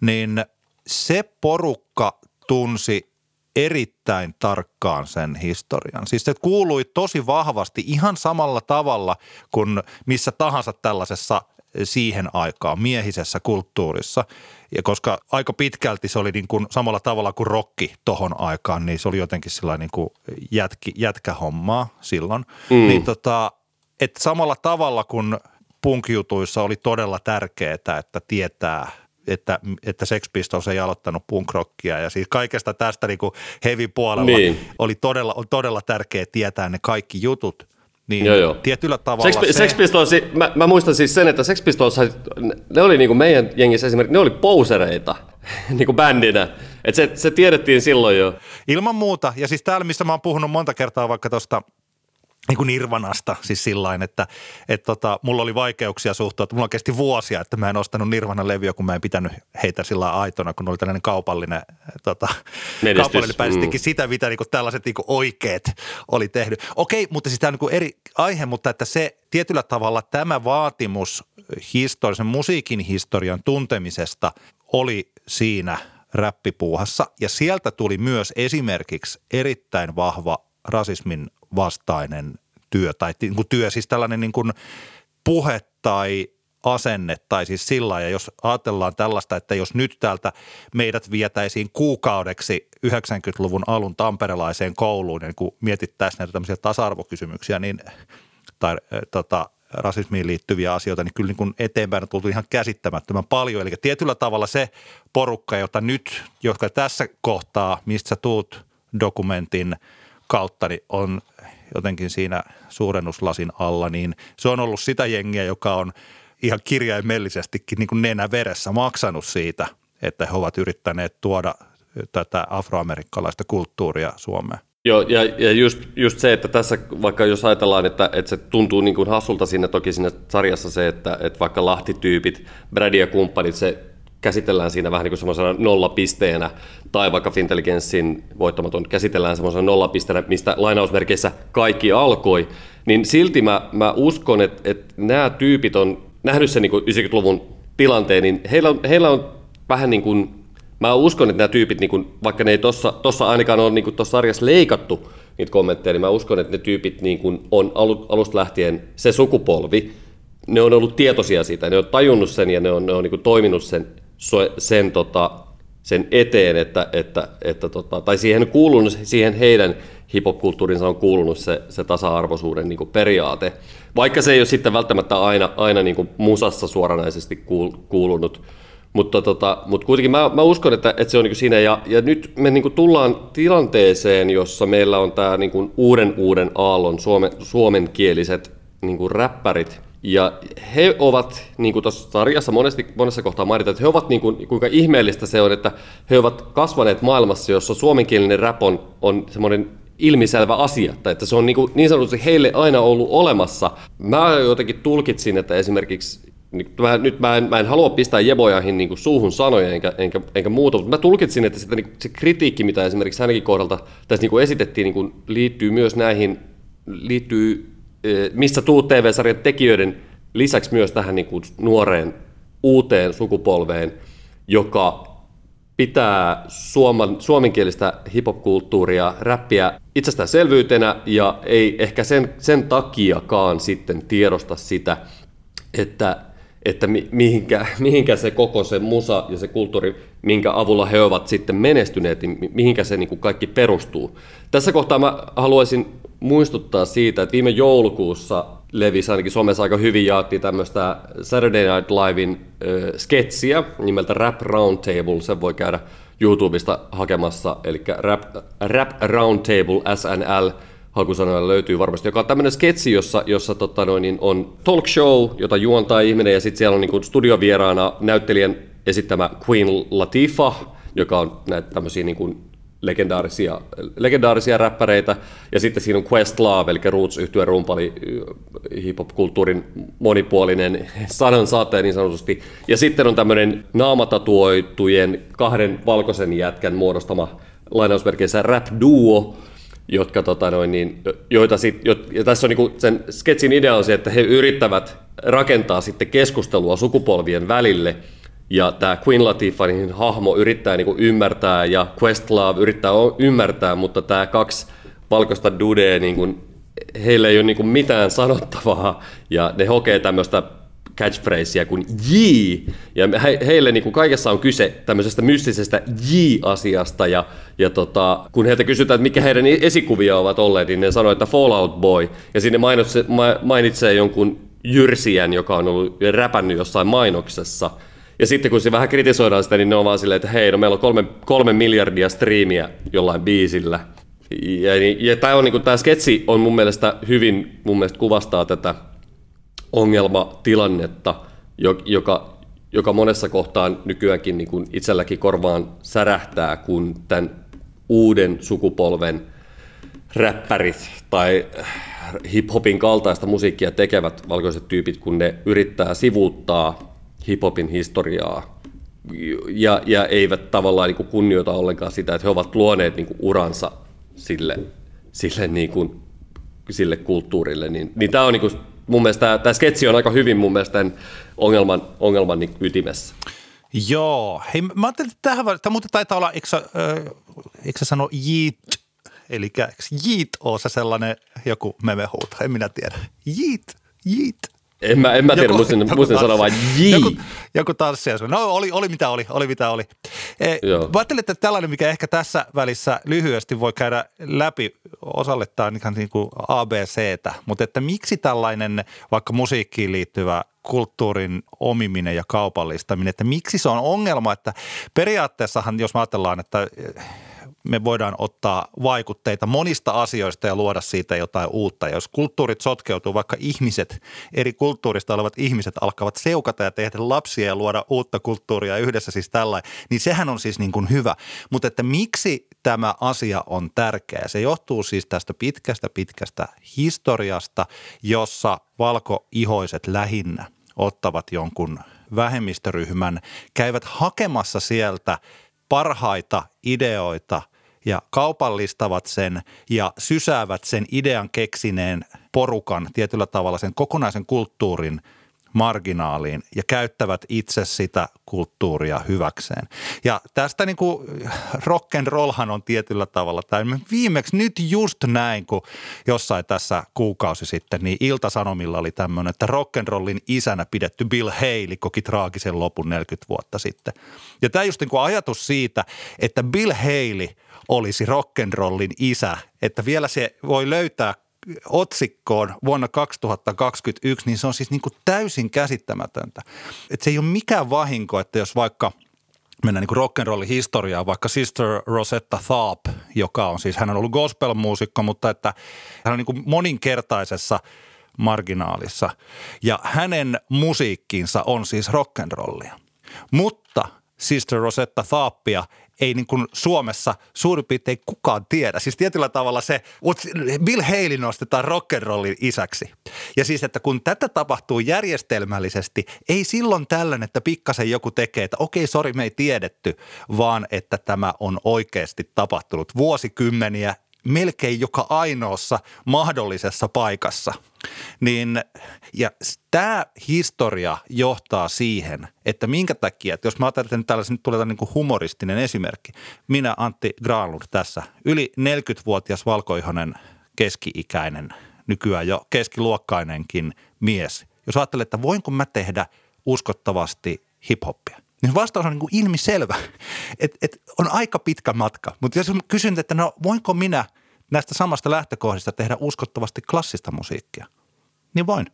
niin se porukka tunsi erittäin tarkkaan sen historian. Siis se kuului tosi vahvasti ihan samalla tavalla kuin missä tahansa tällaisessa siihen aikaan miehisessä kulttuurissa – ja koska aika pitkälti se oli niin kuin samalla tavalla kuin rokki tohon aikaan, niin se oli jotenkin sillä niin kuin jätki, jätkähommaa silloin. Mm. Niin tota, että samalla tavalla kuin punkjutuissa oli todella tärkeää, että tietää että, että Sex Pistols ei aloittanut punkrockia ja siis kaikesta tästä niin kuin heavy puolella niin. oli todella, on todella tärkeää tietää ne kaikki jutut – niin joo, joo. tietyllä tavalla Sex, se... Sex Pistols, mä, mä, muistan siis sen, että Sex Pistols, ne oli niin kuin meidän jengissä esimerkiksi, ne oli pousereita *laughs* niin bändinä. Et se, se tiedettiin silloin jo. Ilman muuta. Ja siis täällä, missä mä oon puhunut monta kertaa vaikka tuosta niin kuin Nirvanasta, siis sillain, että, että tota, mulla oli vaikeuksia suhtua, että mulla kesti vuosia, että mä en ostanut Nirvanan levyä, kun mä en pitänyt heitä sillä aitona, kun oli tällainen kaupallinen, tota, kaupallinen päästettikin mm. sitä, mitä niin kuin tällaiset niin kuin oikeat oli tehnyt. Okei, mutta siis tämä on niin eri aihe, mutta että se tietyllä tavalla tämä vaatimus historian, musiikin historian tuntemisesta oli siinä räppipuuhassa ja sieltä tuli myös esimerkiksi erittäin vahva rasismin vastainen työ tai niin kuin työ, siis tällainen niin kuin puhe tai asenne tai siis sillä ja jos ajatellaan tällaista, että jos nyt täältä meidät vietäisiin kuukaudeksi 90-luvun alun tamperelaiseen kouluun, niin kun mietittäisiin näitä tämmöisiä tasa-arvokysymyksiä, niin tai tota, rasismiin liittyviä asioita, niin kyllä niin kuin eteenpäin on tultu ihan käsittämättömän paljon. Eli tietyllä tavalla se porukka, jota nyt, jotka tässä kohtaa, mistä sä tuut dokumentin kautta, niin on jotenkin siinä suurennuslasin alla, niin se on ollut sitä jengiä, joka on ihan kirjaimellisestikin niin kuin nenä veressä maksanut siitä, että he ovat yrittäneet tuoda tätä afroamerikkalaista kulttuuria Suomeen. Joo, ja, ja just, just se, että tässä vaikka jos ajatellaan, että, että se tuntuu niin kuin hassulta siinä toki siinä sarjassa se, että, että vaikka Lahti-tyypit, Brady ja kumppanit, se käsitellään siinä vähän niin kuin semmoisena nollapisteenä, tai vaikka Fintelligenssin voittamaton käsitellään semmoisena nollapisteenä, mistä lainausmerkeissä kaikki alkoi, niin silti mä, mä uskon, että, että nämä tyypit on nähnyt sen niin kuin 90-luvun tilanteen, niin heillä on, heillä on vähän niin kuin mä uskon, että nämä tyypit, niin kun, vaikka ne ei tuossa ainakaan ole niin tuossa sarjassa leikattu niitä kommentteja, niin mä uskon, että ne tyypit niin kun on alusta lähtien se sukupolvi, ne on ollut tietoisia siitä, ne on tajunnut sen ja ne on, ne on niin toiminut sen, sen, tota, sen eteen, että, että, että tota, tai siihen, kuulunut, siihen heidän hipopkulttuurinsa on kuulunut se, se tasa-arvoisuuden niin periaate, vaikka se ei ole sitten välttämättä aina, aina niin musassa suoranaisesti kuulunut mutta tota, mut kuitenkin mä, mä uskon, että, että se on niin siinä. Ja, ja nyt me niin tullaan tilanteeseen, jossa meillä on tämä niin uuden uuden aallon suome, suomenkieliset niin räppärit. Ja he ovat, niin kuin tuossa sarjassa monesti, monessa kohtaa mainitaan, että he ovat, niin kuin, kuinka ihmeellistä se on, että he ovat kasvaneet maailmassa, jossa suomenkielinen rap on, on semmoinen ilmiselvä asia, tai että se on niin, kuin, niin sanotusti heille aina ollut olemassa. Mä jotenkin tulkitsin, että esimerkiksi niin, mä, nyt mä en, mä en halua pistää jebojahin niin kuin suuhun sanoja enkä, enkä, enkä muuta, mutta mä tulkitsin, että sitä, niin, se kritiikki, mitä esimerkiksi hänenkin kohdalta tässä niin kuin esitettiin, niin kuin liittyy myös näihin, liittyy missä tuu TV-sarjan tekijöiden lisäksi myös tähän niin kuin nuoreen uuteen sukupolveen, joka pitää suomen, suomenkielistä hip-hop-kulttuuria, räppiä itsestäänselvyytenä ja ei ehkä sen, sen takiakaan sitten tiedosta sitä, että että mihinkä, *laughs* mihinkä se koko se musa ja se kulttuuri, minkä avulla he ovat sitten menestyneet, niin mihinkä se niin kuin kaikki perustuu. Tässä kohtaa mä haluaisin muistuttaa siitä, että viime joulukuussa levisi ainakin Suomessa aika hyvin jaettiin tämmöistä Saturday Night Livein äh, sketsiä nimeltä Rap Roundtable, sen voi käydä YouTubesta hakemassa, eli Rap, Rap Roundtable SNL, hakusanoilla löytyy varmasti, joka on tämmöinen sketsi, jossa, jossa tota noin, niin on talk show, jota juontaa ihminen, ja sitten siellä on niin studiovieraana näyttelijän esittämä Queen Latifah, joka on näitä tämmöisiä niin kuin legendaarisia, legendaarisia räppäreitä, ja sitten siinä on Questlove, eli roots yhtyä rumpali, hip-hop-kulttuurin monipuolinen sanan saattaja niin sanotusti, ja sitten on tämmöinen naamatatuoitujen kahden valkoisen jätkän muodostama lainausmerkeissä rap-duo, jotka, tota noin, niin, joita sit, jo, ja tässä on niin sen sketsin idea on se, että he yrittävät rakentaa sitten keskustelua sukupolvien välille, ja tämä Queen Latifanin hahmo yrittää niin ymmärtää, ja Questlove yrittää ymmärtää, mutta tämä kaksi valkoista dudea, niin kuin, heillä ei ole niin mitään sanottavaa, ja ne hokee tämmöistä catchphrasea kuin J. Ja he, heille niin kuin kaikessa on kyse tämmöisestä mystisestä J-asiasta. Ja, ja tota, kun heiltä kysytään, että mikä heidän esikuvia ovat olleet, niin ne sanoo, että Fallout Boy. Ja sinne mainitsee, mainitsee jonkun Jyrsijän, joka on ollut räpännyt jossain mainoksessa. Ja sitten kun se vähän kritisoidaan sitä, niin ne on vaan silleen, että hei, no meillä on kolme, kolme miljardia striimiä jollain biisillä. Ja, ja tämä, on, niin tämä sketsi on mun mielestä hyvin, mun mielestä kuvastaa tätä ongelmatilannetta, joka, joka monessa kohtaan nykyäänkin niin kuin itselläkin korvaan särähtää, kun tämän uuden sukupolven räppärit tai hip-hopin kaltaista musiikkia tekevät valkoiset tyypit, kun ne yrittää sivuuttaa hip-hopin historiaa ja, ja eivät tavallaan niin kuin kunnioita ollenkaan sitä, että he ovat luoneet niin kuin uransa sille, sille, niin kuin, sille kulttuurille, niin, niin tämä on niin kuin mun mielestä tämä, tämä sketsi on aika hyvin mun mielestä tämän ongelman, ongelman niin ytimessä. Joo. Hei, mä ajattelin, että tähän, tämä muuten taitaa olla, eikö, äh, eikö sano jiit, eli jiit on se sellainen joku memehuuto, en minä tiedä. Jiit, jiit. En mä, en mä tiedä, muistin, muistin sanoa vain J. Joku, joku tanssia. No oli, oli mitä oli, oli mitä oli. E, mä ajattelin, että tällainen, mikä ehkä tässä välissä lyhyesti voi käydä läpi, osalle tämä ihan niin kuin ABCtä, mutta että miksi tällainen vaikka musiikkiin liittyvä kulttuurin omiminen ja kaupallistaminen, että miksi se on ongelma, että periaatteessahan jos me ajatellaan, että me voidaan ottaa vaikutteita monista asioista ja luoda siitä jotain uutta. Ja jos kulttuurit sotkeutuu, vaikka ihmiset, eri kulttuurista olevat ihmiset alkavat seukata ja tehdä lapsia ja luoda uutta kulttuuria yhdessä siis tällä, niin sehän on siis niin kuin hyvä. Mutta että miksi tämä asia on tärkeä? Se johtuu siis tästä pitkästä, pitkästä historiasta, jossa valkoihoiset lähinnä ottavat jonkun vähemmistöryhmän, käyvät hakemassa sieltä parhaita ideoita ja kaupallistavat sen ja sysäävät sen idean keksineen porukan tietyllä tavalla sen kokonaisen kulttuurin – marginaaliin ja käyttävät itse sitä kulttuuria hyväkseen. Ja tästä niin kuin rock and rollhan on tietyllä tavalla, tai viimeksi nyt just näin, kun jossain tässä kuukausi sitten, niin Ilta-Sanomilla oli tämmöinen, että rock and rollin isänä pidetty Bill Haley koki traagisen lopun 40 vuotta sitten. Ja tämä just niin kuin ajatus siitä, että Bill Haley olisi rock and rollin isä, että vielä se voi löytää otsikkoon vuonna 2021, niin se on siis niin kuin täysin käsittämätöntä. Että se ei ole mikään vahinko, että jos vaikka mennään niin rock'n'rollin historiaan, vaikka Sister Rosetta Tharpe, joka on siis, hän on ollut gospel-muusikko, mutta että hän on niin kuin moninkertaisessa marginaalissa. Ja hänen musiikkinsa on siis rock'n'rollia. Mutta Sister Rosetta Tharpea ei niin kuin Suomessa suurin piirtein kukaan tiedä. Siis tietyllä tavalla se, Bill Haley nostetaan rock'n'rollin isäksi. Ja siis, että kun tätä tapahtuu järjestelmällisesti, ei silloin tällöin, että pikkasen joku tekee, että okei, sori, me ei tiedetty, vaan että tämä on oikeasti tapahtunut vuosikymmeniä melkein joka ainoassa mahdollisessa paikassa. Niin, ja tämä historia johtaa siihen, että minkä takia, että jos mä ajattelen, tällaisen tulee niin kuin humoristinen esimerkki. Minä Antti Granlund tässä, yli 40-vuotias valkoihonen keski-ikäinen, nykyään jo keskiluokkainenkin mies. Jos ajattelee, että voinko mä tehdä uskottavasti hiphoppia, niin vastaus on niin kuin ilmiselvä, että et on aika pitkä matka. Mutta jos kysyn, että no voinko minä näistä samasta lähtökohdista tehdä uskottavasti klassista musiikkia, niin voin.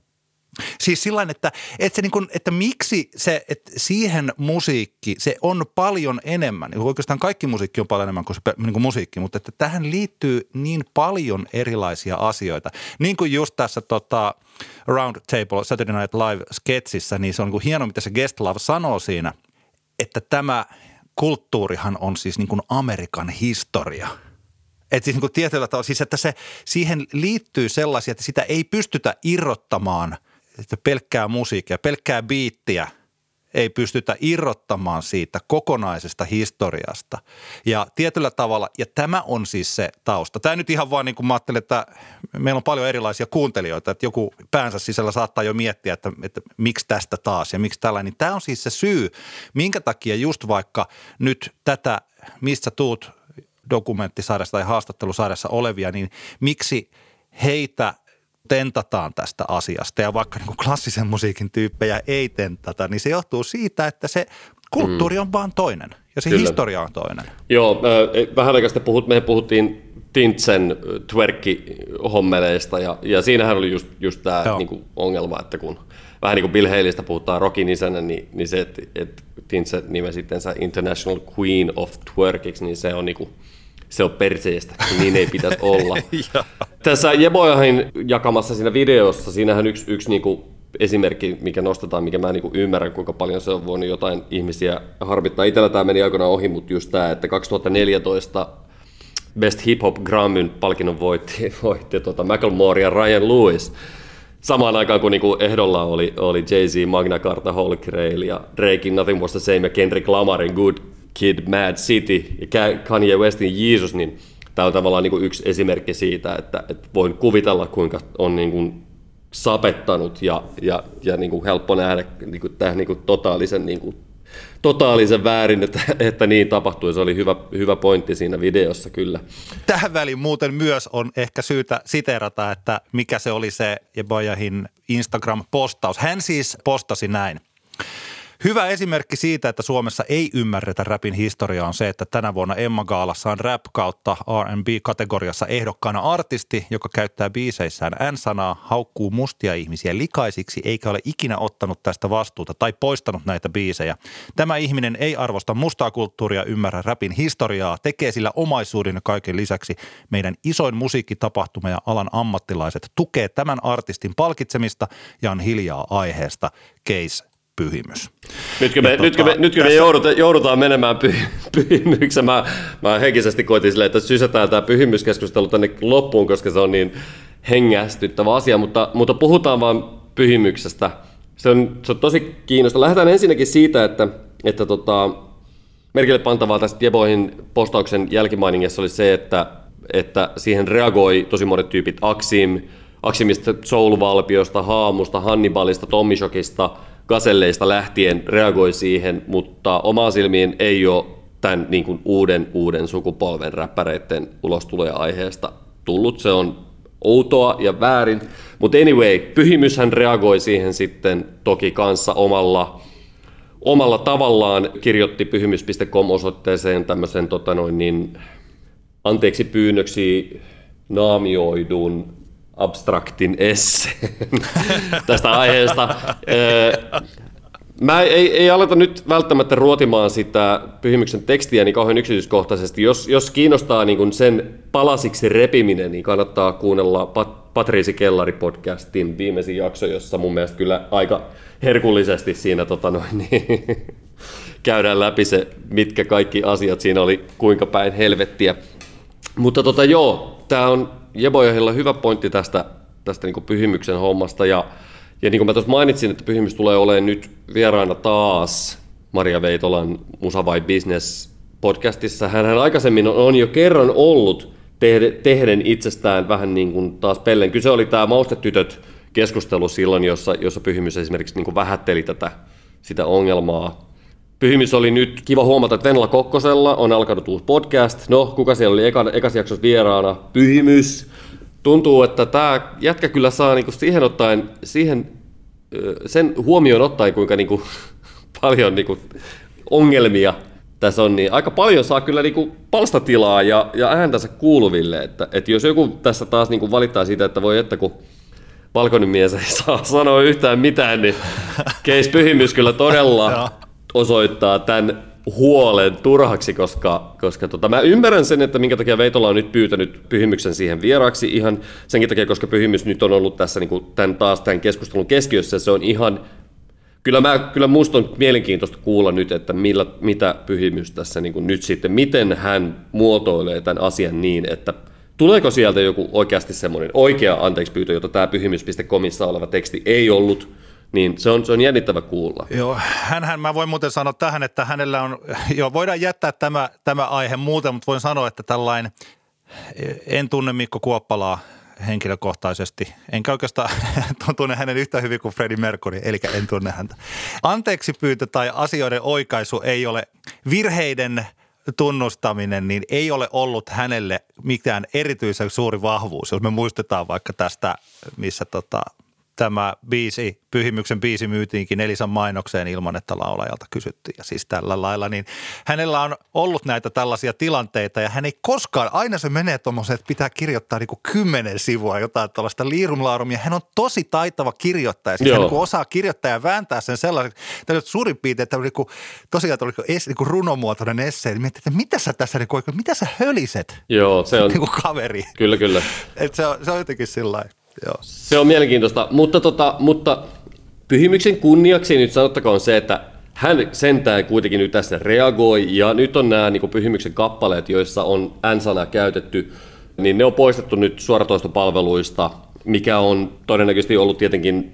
Siis sillä että, että, niin että miksi se, että siihen musiikki, se on paljon enemmän. Niin oikeastaan kaikki musiikki on paljon enemmän kuin, se, niin kuin musiikki, mutta että tähän liittyy niin paljon erilaisia asioita. Niin kuin just tässä tota, Round Table Saturday Night Live-sketsissä, niin se on niin kuin hieno, mitä se Guest Love sanoo siinä – että tämä kulttuurihan on siis niin kuin Amerikan historia. Että siis niin kuin tietyllä tavalla, siis että se, siihen liittyy sellaisia, että sitä ei pystytä irrottamaan pelkkää musiikkia, pelkkää biittiä – ei pystytä irrottamaan siitä kokonaisesta historiasta. Ja tietyllä tavalla, ja tämä on siis se tausta. Tämä nyt ihan vaan niin kuin mä ajattelin, että meillä on paljon erilaisia kuuntelijoita, että joku päänsä sisällä saattaa jo miettiä, että, että miksi tästä taas ja miksi tällainen. Niin tämä on siis se syy, minkä takia just vaikka nyt tätä, mistä tuut dokumenttisarjassa tai haastattelusarjassa olevia, niin miksi heitä tentataan tästä asiasta ja vaikka niin kuin klassisen musiikin tyyppejä ei tentata, niin se johtuu siitä, että se kulttuuri on mm. vaan toinen ja se Kyllä. historia on toinen. Joo, e, vähän aikaa sitten puhut, me puhuttiin Tintsen twerkki-hommeleista ja, ja siinähän oli just, just tämä niin kuin ongelma, että kun vähän niin kuin Bill Haleystä puhutaan rockin isänä, niin, niin se, että, että Tintse nimesi International Queen of Twerkiksi, niin se on niin kuin – se on perseestä, niin ei pitäisi *laughs* olla. Tässä Jebojahin jakamassa siinä videossa, siinähän yksi, yksi niinku esimerkki, mikä nostetaan, mikä mä niinku ymmärrän, kuinka paljon se on voinut jotain ihmisiä harmittaa. Itellä tämä meni aikoinaan ohi, mutta just tämä, että 2014 Best Hip Hop Grammyn palkinnon voitti, *laughs* voitti tuota Macklemore ja Ryan Lewis. Samaan aikaan kun niinku ehdolla oli, oli Jay-Z, Magna Carta, Holy Grail ja Drakein Nothing Was The Same ja Kendrick Lamarin Good Kid, Mad City ja Kanye Westin Jesus, niin tämä on tavallaan niin kuin yksi esimerkki siitä, että, että voin kuvitella, kuinka on niin kuin sapettanut ja, ja, ja niin kuin helppo nähdä niin kuin tämä niin kuin totaalisen, niin kuin, totaalisen väärin, että, että niin tapahtui. Se oli hyvä, hyvä pointti siinä videossa kyllä. Tähän väliin muuten myös on ehkä syytä siterata, että mikä se oli se Jebajahin Instagram-postaus. Hän siis postasi näin – Hyvä esimerkki siitä, että Suomessa ei ymmärretä rapin historiaa on se, että tänä vuonna Emma Gaalassa on rap kautta R&B-kategoriassa ehdokkaana artisti, joka käyttää biiseissään N-sanaa, haukkuu mustia ihmisiä likaisiksi eikä ole ikinä ottanut tästä vastuuta tai poistanut näitä biisejä. Tämä ihminen ei arvosta mustaa kulttuuria, ymmärrä rapin historiaa, tekee sillä omaisuuden kaiken lisäksi meidän isoin musiikkitapahtuma ja alan ammattilaiset tukee tämän artistin palkitsemista ja on hiljaa aiheesta. Case pyhimys. Nytkö me, Ja nytkö tota, me, nytkö me tässä- joudutaan, menemään py, *laughs* pyhimykseen? Mä, mä henkisesti koitin silleen, että sysätään tämä pyhimyskeskustelu tänne loppuun, koska se on niin hengästyttävä asia, mutta, mutta puhutaan vaan pyhimyksestä. Se on, se on tosi kiinnostavaa. Lähdetään ensinnäkin siitä, että, että tota, merkille pantavaa tästä Jeboihin postauksen jälkimainingissa oli se, että, että siihen reagoi tosi monet tyypit Aksim, Aksimista Soul-valpiosta, Haamusta, Hannibalista, Tommishokista, Gaselleista lähtien reagoi siihen, mutta omaa silmiin ei ole tämän niin kuin uuden, uuden sukupolven räppäreiden ulostuloja aiheesta tullut. Se on outoa ja väärin, mutta anyway, Pyhimyshän reagoi siihen sitten toki kanssa omalla omalla tavallaan kirjoitti pyhimys.com-osoitteeseen tämmöisen tota noin, niin, anteeksi pyynnöksi naamioidun abstraktin esseen *laughs* tästä aiheesta. Mä ei, ei aleta nyt välttämättä ruotimaan sitä pyhimyksen tekstiä niin kauhean yksityiskohtaisesti. Jos, jos kiinnostaa niin kuin sen palasiksi repiminen, niin kannattaa kuunnella Pat, Patriisi Kellari-podcastin viimeisin jakso, jossa mun mielestä kyllä aika herkullisesti siinä tota noin, niin, *laughs* käydään läpi se, mitkä kaikki asiat siinä oli, kuinka päin helvettiä. Mutta tota joo, tämä on Jebojohilla hyvä pointti tästä, tästä niin pyhimyksen hommasta. Ja, ja niin kuin mä tuossa mainitsin, että pyhimys tulee olemaan nyt vieraana taas Maria Veitolan Musa vai Business podcastissa. Hän aikaisemmin on, on jo kerran ollut tehde, tehden itsestään vähän niin kuin taas pellen. Kyse oli tämä Maustetytöt keskustelu silloin, jossa, jossa Pyhimys esimerkiksi niin kuin vähätteli tätä, sitä ongelmaa. Pyhimys oli nyt kiva huomata, että Venla Kokkosella on alkanut uusi podcast. No, kuka siellä oli eka, ekas jaksossa vieraana? Pyhimys. Tuntuu, että tämä jätkä kyllä saa niinku siihen ottaen, siihen, sen huomioon ottaen, kuinka niinku *laughs* paljon niinku ongelmia tässä on, niin aika paljon saa kyllä niinku palstatilaa ja, ja ääntänsä kuuluville. Että, että jos joku tässä taas niinku valittaa siitä, että voi että kun valkoinen mies ei saa sanoa yhtään mitään, niin *laughs* Keis Pyhimys kyllä todella. Osoittaa tämän huolen turhaksi, koska, koska tota, mä ymmärrän sen, että minkä takia Veitola on nyt pyytänyt Pyhimyksen siihen vieraaksi ihan senkin takia, koska Pyhimys nyt on ollut tässä niin kuin tämän, taas tämän keskustelun keskiössä. Se on ihan, kyllä, mä, kyllä musta on mielenkiintoista kuulla nyt, että millä, mitä Pyhimys tässä niin kuin nyt sitten, miten hän muotoilee tämän asian niin, että tuleeko sieltä joku oikeasti semmoinen oikea anteeksi pyytö, jota tämä pyhimys.comissa oleva teksti ei ollut, niin se on, se on jännittävä kuulla. Joo, hänhän, mä voin muuten sanoa tähän, että hänellä on, joo, voidaan jättää tämä, tämä aihe muuten, mutta voin sanoa, että tällainen, en tunne Mikko Kuoppalaa henkilökohtaisesti, enkä oikeastaan *laughs* tunne hänen yhtä hyvin kuin Freddie Mercury, eli en tunne häntä. Anteeksi pyyntö tai asioiden oikaisu ei ole virheiden tunnustaminen, niin ei ole ollut hänelle mitään erityisen suuri vahvuus, jos me muistetaan vaikka tästä, missä tota, tämä biisi, Pyhimyksen biisi myytiinkin Elisan mainokseen ilman, että laulajalta kysyttiin. Ja siis tällä lailla, niin hänellä on ollut näitä tällaisia tilanteita ja hän ei koskaan, aina se menee tuommoiseen, että pitää kirjoittaa niin kymmenen sivua jotain tällaista liirumlaarumia. Hän on tosi taitava kirjoittaja, siis hän Joo. niin kuin osaa kirjoittaa ja vääntää sen sellaiseksi. Tämä suurin piirtein, että niin kuin, tosiaan tuli es, niin runomuotoinen essee, niin miettii, että mitä sä tässä, niin kuin, mitä sä höliset, Joo, se on, niin kuin kaveri. kyllä, kyllä. Et se, on, se on jotenkin sillä lailla, joo. Se on mielenkiintoista, mutta, tota, mutta pyhimyksen kunniaksi nyt sanottakoon se, että hän sentään kuitenkin nyt tässä reagoi, ja nyt on nämä niin pyhimyksen kappaleet, joissa on N-sana käytetty, niin ne on poistettu nyt suoratoistopalveluista, mikä on todennäköisesti ollut tietenkin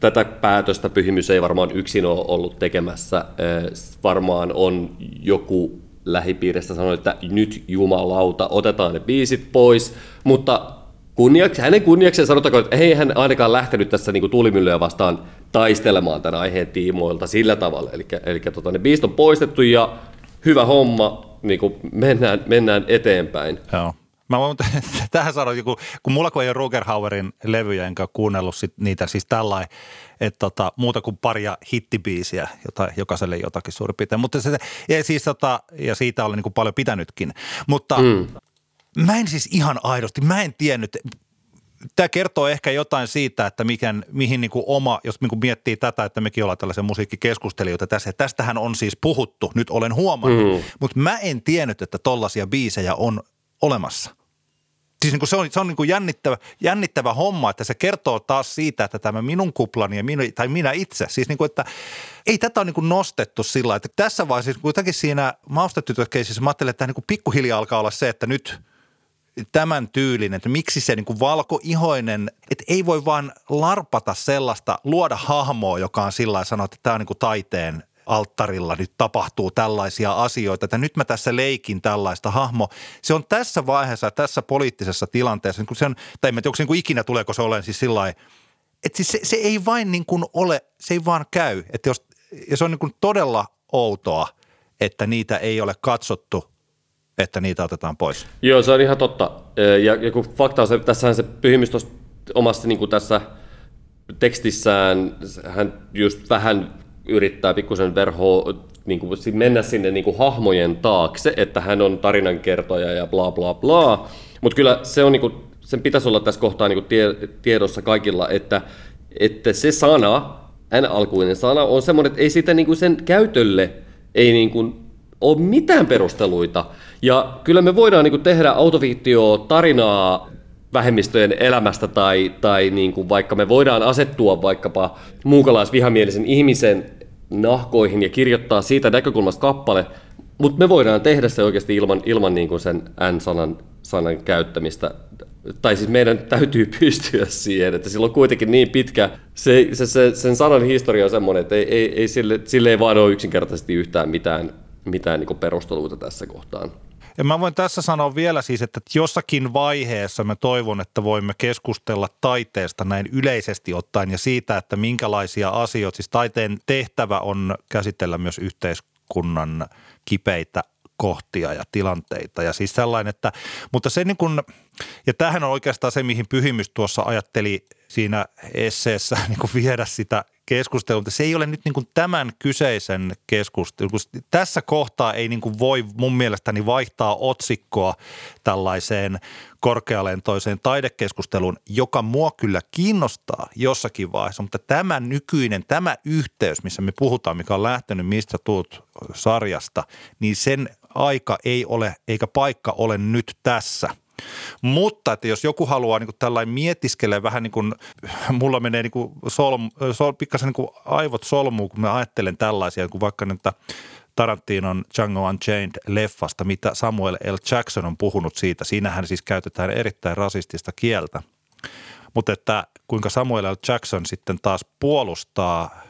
tätä päätöstä pyhimys ei varmaan yksin ole ollut tekemässä. Eh, Varmaan on joku lähipiiristä sanonut, että nyt jumalauta, otetaan ne biisit pois, mutta kunniaksi, hänen kunniakseen sanotaanko, että ei hän ainakaan lähtenyt tässä niin tuulimyllyä vastaan taistelemaan tämän aiheen tiimoilta sillä tavalla. Eli, eli tota, ne biisit on poistettu ja hyvä homma, niin kuin mennään, mennään eteenpäin. Joo. Mä voin *laughs* tähän sanoa, kun, kun mulla kun ei ole Rugerhauerin levyjä, enkä kuunnellut sit niitä siis tällainen, että tota, muuta kuin paria hittibiisiä, jota, jokaiselle jotakin suurin piirtein. Mutta se, ja, siis, tota, ja siitä olen niin kuin paljon pitänytkin. Mutta mm. Mä en siis ihan aidosti, mä en tiennyt, tämä kertoo ehkä jotain siitä, että mikä, mihin niin kuin oma, jos niin kuin miettii tätä, että mekin ollaan tällaisia musiikkikeskustelijoita tässä, tästähän on siis puhuttu, nyt olen huomannut, mm. mutta mä en tiennyt, että tollaisia biisejä on olemassa. Siis niin kuin se on, se on niin kuin jännittävä, jännittävä homma, että se kertoo taas siitä, että tämä minun kuplani ja minun, tai minä itse, siis niin kuin, että ei tätä ole niin kuin nostettu sillä että tässä vaiheessa siis kuitenkin siinä maustetytökeisissä mä ajattelin, että niin kuin pikkuhiljaa alkaa olla se, että nyt tämän tyylin, että miksi se niin kuin valkoihoinen, että ei voi vaan larpata sellaista, luoda hahmoa, joka on sillä sanoa, että tämä on niin kuin taiteen alttarilla nyt tapahtuu tällaisia asioita, että nyt mä tässä leikin tällaista hahmo. Se on tässä vaiheessa, tässä poliittisessa tilanteessa, niin kuin se on, tai en tiedä, onko se niin kuin ikinä tuleeko se olemaan siis sillä että siis se, se, ei vain niin kuin ole, se ei vaan käy. Että jos, ja se on niin kuin todella outoa, että niitä ei ole katsottu, että niitä otetaan pois. Joo, se on ihan totta. Ja, ja kun fakta on se, tässähän se pyhimys omassa niin kuin tässä tekstissään, hän just vähän yrittää pikkusen verhoa, niin kuin mennä sinne niin kuin hahmojen taakse, että hän on tarinankertoja ja bla bla bla. Mutta kyllä se on, niin kuin, sen pitäisi olla tässä kohtaa niin kuin tie, tiedossa kaikilla, että, että se sana, N-alkuinen sana, on semmoinen, että ei sitä niin kuin sen käytölle ei niin kuin ole mitään perusteluita. Ja kyllä me voidaan niin kuin tehdä autofiittio tarinaa vähemmistöjen elämästä tai, tai niin kuin vaikka me voidaan asettua vaikkapa muukalaisvihamielisen ihmisen nahkoihin ja kirjoittaa siitä näkökulmasta kappale, mutta me voidaan tehdä se oikeasti ilman, ilman niin kuin sen N-sanan sanan käyttämistä. Tai siis meidän täytyy *laughs* pystyä siihen, että sillä on kuitenkin niin pitkä, se, se, se, sen sanan historia on semmoinen, että ei, ei, ei sille, sille ei vaan ole yksinkertaisesti yhtään mitään, mitään niin perusteluita tässä kohtaan. Ja mä voin tässä sanoa vielä siis, että jossakin vaiheessa mä toivon, että voimme keskustella taiteesta näin yleisesti ottaen ja siitä, että minkälaisia asioita, siis taiteen tehtävä on käsitellä myös yhteiskunnan kipeitä kohtia ja tilanteita. Ja siis sellainen, että, mutta se niin kuin, ja tämähän on oikeastaan se, mihin Pyhimys tuossa ajatteli siinä esseessä *laughs* niin kuin viedä sitä keskustelua, mutta se ei ole nyt niin kuin tämän kyseisen keskustelun. Tässä kohtaa ei niin kuin voi mun mielestäni vaihtaa otsikkoa tällaiseen korkealentoiseen taidekeskusteluun, joka mua kyllä kiinnostaa jossakin vaiheessa, mutta tämä nykyinen, tämä yhteys, missä me puhutaan, mikä on lähtenyt Mistä tuut sarjasta, niin sen aika ei ole eikä paikka ole nyt tässä – mutta että jos joku haluaa niin tällainen mietiskelee vähän niin kuin, mulla menee niin kuin solm, sol, pikkasen niin kuin aivot solmuun, kun mä ajattelen tällaisia, kuin vaikka nyt Tarantinon Django Unchained-leffasta, mitä Samuel L. Jackson on puhunut siitä. Siinähän siis käytetään erittäin rasistista kieltä. Mutta että kuinka Samuel L. Jackson sitten taas puolustaa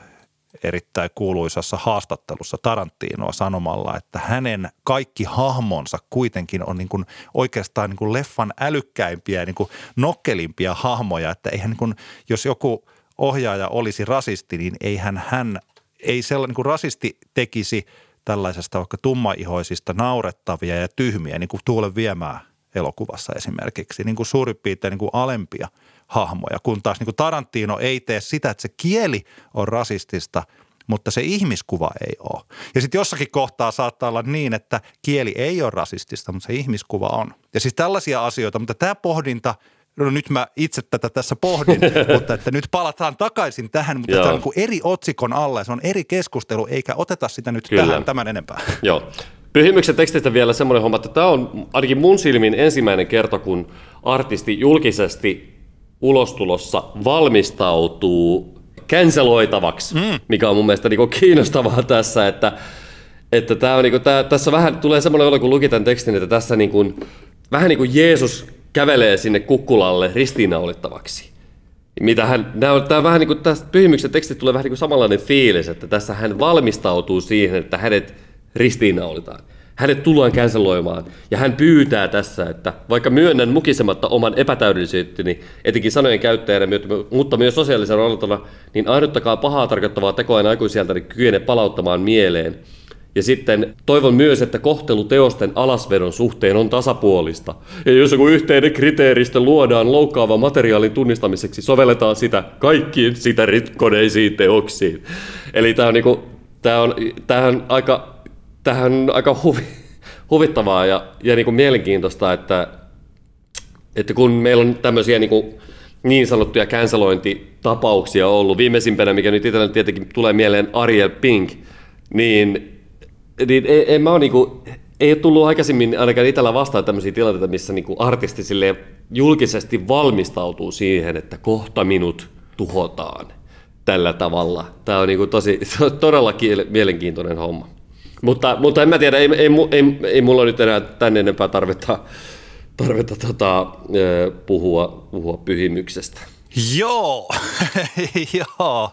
erittäin kuuluisassa haastattelussa Tarantinoa sanomalla, että hänen kaikki hahmonsa kuitenkin on niin kuin oikeastaan niin kuin leffan älykkäimpiä ja niin kuin nokkelimpia hahmoja, että eihän niin kuin, jos joku ohjaaja olisi rasisti, niin eihän hän, ei sellainen niin kuin rasisti tekisi tällaisesta vaikka tummaihoisista naurettavia ja tyhmiä, niin kuin Tuulen viemää elokuvassa esimerkiksi, niin kuin suurin piirtein niin kuin alempia – hahmoja, kun taas niin kuin Tarantino ei tee sitä, että se kieli on rasistista, mutta se ihmiskuva ei ole. Ja sitten jossakin kohtaa saattaa olla niin, että kieli ei ole rasistista, mutta se ihmiskuva on. Ja siis tällaisia asioita, mutta tämä pohdinta, no nyt mä itse tätä tässä pohdin, *laughs* mutta että nyt palataan takaisin tähän, mutta tämä on niin eri otsikon alla se on eri keskustelu, eikä oteta sitä nyt Kyllä. tähän tämän enempää. *laughs* Joo. Pyhimyksen tekstistä vielä semmoinen homma, että tämä on ainakin mun silmin ensimmäinen kerta, kun artisti julkisesti ulostulossa valmistautuu canceloitavaksi, mm. mikä on mun mielestä niin kiinnostavaa *laughs* tässä, että, että tää on, niin kuin, tää, tässä vähän tulee semmoinen olo, kun luki tämän tekstin, että tässä niin kuin, vähän niin kuin Jeesus kävelee sinne kukkulalle ristiinnaulittavaksi. Mitä hän, tämä vähän niin kuin tästä pyhimyksen tekstit tulee vähän niin kuin samanlainen fiilis, että tässä hän valmistautuu siihen, että hänet ristiinnaulitaan hänet tullaan canceloimaan. Ja hän pyytää tässä, että vaikka myönnän mukisematta oman epätäydellisyyteni, etenkin sanojen käyttäjänä, mutta myös sosiaalisen roolitona, niin ainuttakaa pahaa tarkoittavaa tekoa en aikuisieltä niin kykene palauttamaan mieleen. Ja sitten toivon myös, että kohtelu teosten alasvedon suhteen on tasapuolista. Ja jos joku yhteinen kriteeristö luodaan loukkaavan materiaalin tunnistamiseksi, sovelletaan sitä kaikkiin sitä rikkoneisiin teoksiin. Eli tämä on, niinku, tää on, tämähän aika, tämähän on aika huvi, huvittavaa ja, ja niinku mielenkiintoista, että, että kun meillä on tämmöisiä niinku, niin sanottuja cancelointitapauksia ollut, viimeisimpänä, mikä nyt itsellä tietenkin tulee mieleen Ariel Pink, niin niin ei, ei, mä oon niinku, ei ole tullut aikaisemmin ainakaan itsellä vastaan tämmöisiä tilanteita, missä niinku artisti sille julkisesti valmistautuu siihen, että kohta minut tuhotaan tällä tavalla. Tämä on niinku tosi, *laughs* todella mielenkiintoinen homma. Mutta, mutta en mä tiedä, ei, ei, ei, ei mulla nyt enää tänne enempää tarvetta, tarvetta tota, puhua, puhua pyhimyksestä. Joo, *laughs* joo.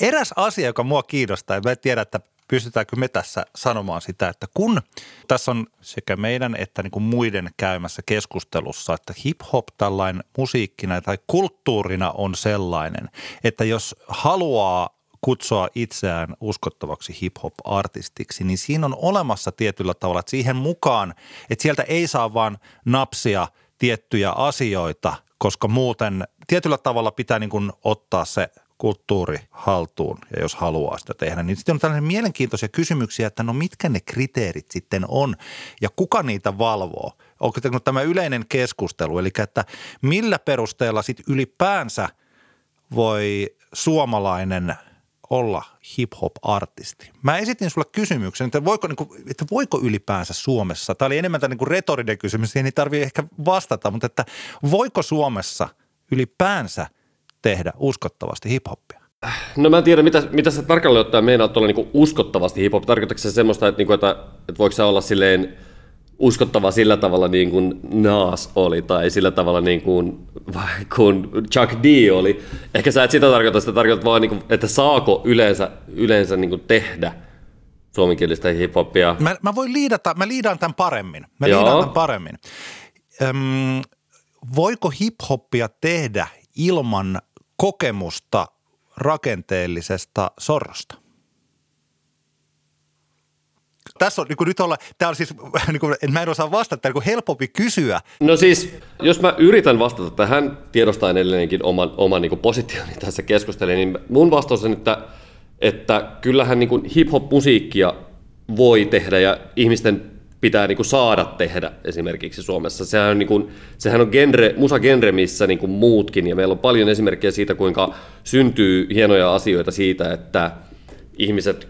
Eräs asia, joka mua kiinnostaa, ja mä en tiedä, että pystytäänkö me tässä sanomaan sitä, että kun tässä on sekä meidän että niin kuin muiden käymässä keskustelussa, että hip-hop tällainen musiikkina tai kulttuurina on sellainen, että jos haluaa kutsua itseään uskottavaksi hip-hop-artistiksi, niin siinä on olemassa tietyllä tavalla, että siihen mukaan, että sieltä ei saa vaan napsia tiettyjä asioita, koska muuten tietyllä tavalla pitää niin kuin ottaa se kulttuuri haltuun ja jos haluaa sitä tehdä, niin sitten on tällaisia mielenkiintoisia kysymyksiä, että no mitkä ne kriteerit sitten on ja kuka niitä valvoo? Onko tämä yleinen keskustelu, eli että millä perusteella sitten ylipäänsä voi suomalainen olla hip-hop-artisti? Mä esitin sulle kysymyksen, että voiko, niin kuin, että voiko ylipäänsä Suomessa, tämä oli enemmän tämä niin retorinen kysymys, siihen ei tarvitse ehkä vastata, mutta että voiko Suomessa ylipäänsä – tehdä uskottavasti hiphoppia? No mä en tiedä, mitä, mitä sä tarkalleen ottaen meinaat olla niin uskottavasti hiphop. Tarkoitatko se semmoista, että, niin kuin, että, että voiko se olla silleen uskottava sillä tavalla niin kuin Nas oli tai sillä tavalla niin kuin, kuin Chuck D oli. Ehkä sä et sitä tarkoita, sitä tarkoitat vaan, niin kuin, että saako yleensä, yleensä niin kuin tehdä suomenkielistä hiphoppia. Mä, mä voin liidata, mä liidan tämän paremmin. Mä Joo. liidan tämän paremmin. Öm, voiko hiphoppia tehdä ilman kokemusta rakenteellisesta sorrosta? Tässä on, niin kuin nyt olla, tämä on siis, *laughs* niin kuin, mä en osaa vastata, niin helpompi kysyä. No siis, jos mä yritän vastata tähän, tiedostaen edelleenkin oman, oman niin positioni tässä keskustelussa, niin mun vastaus on, että, että kyllähän niin hip-hop-musiikkia voi tehdä ja ihmisten pitää niin kuin saada tehdä esimerkiksi Suomessa. Sehän on, niin kuin, sehän on genre, musagenre, missä niin kuin muutkin, ja meillä on paljon esimerkkejä siitä, kuinka syntyy hienoja asioita siitä, että ihmiset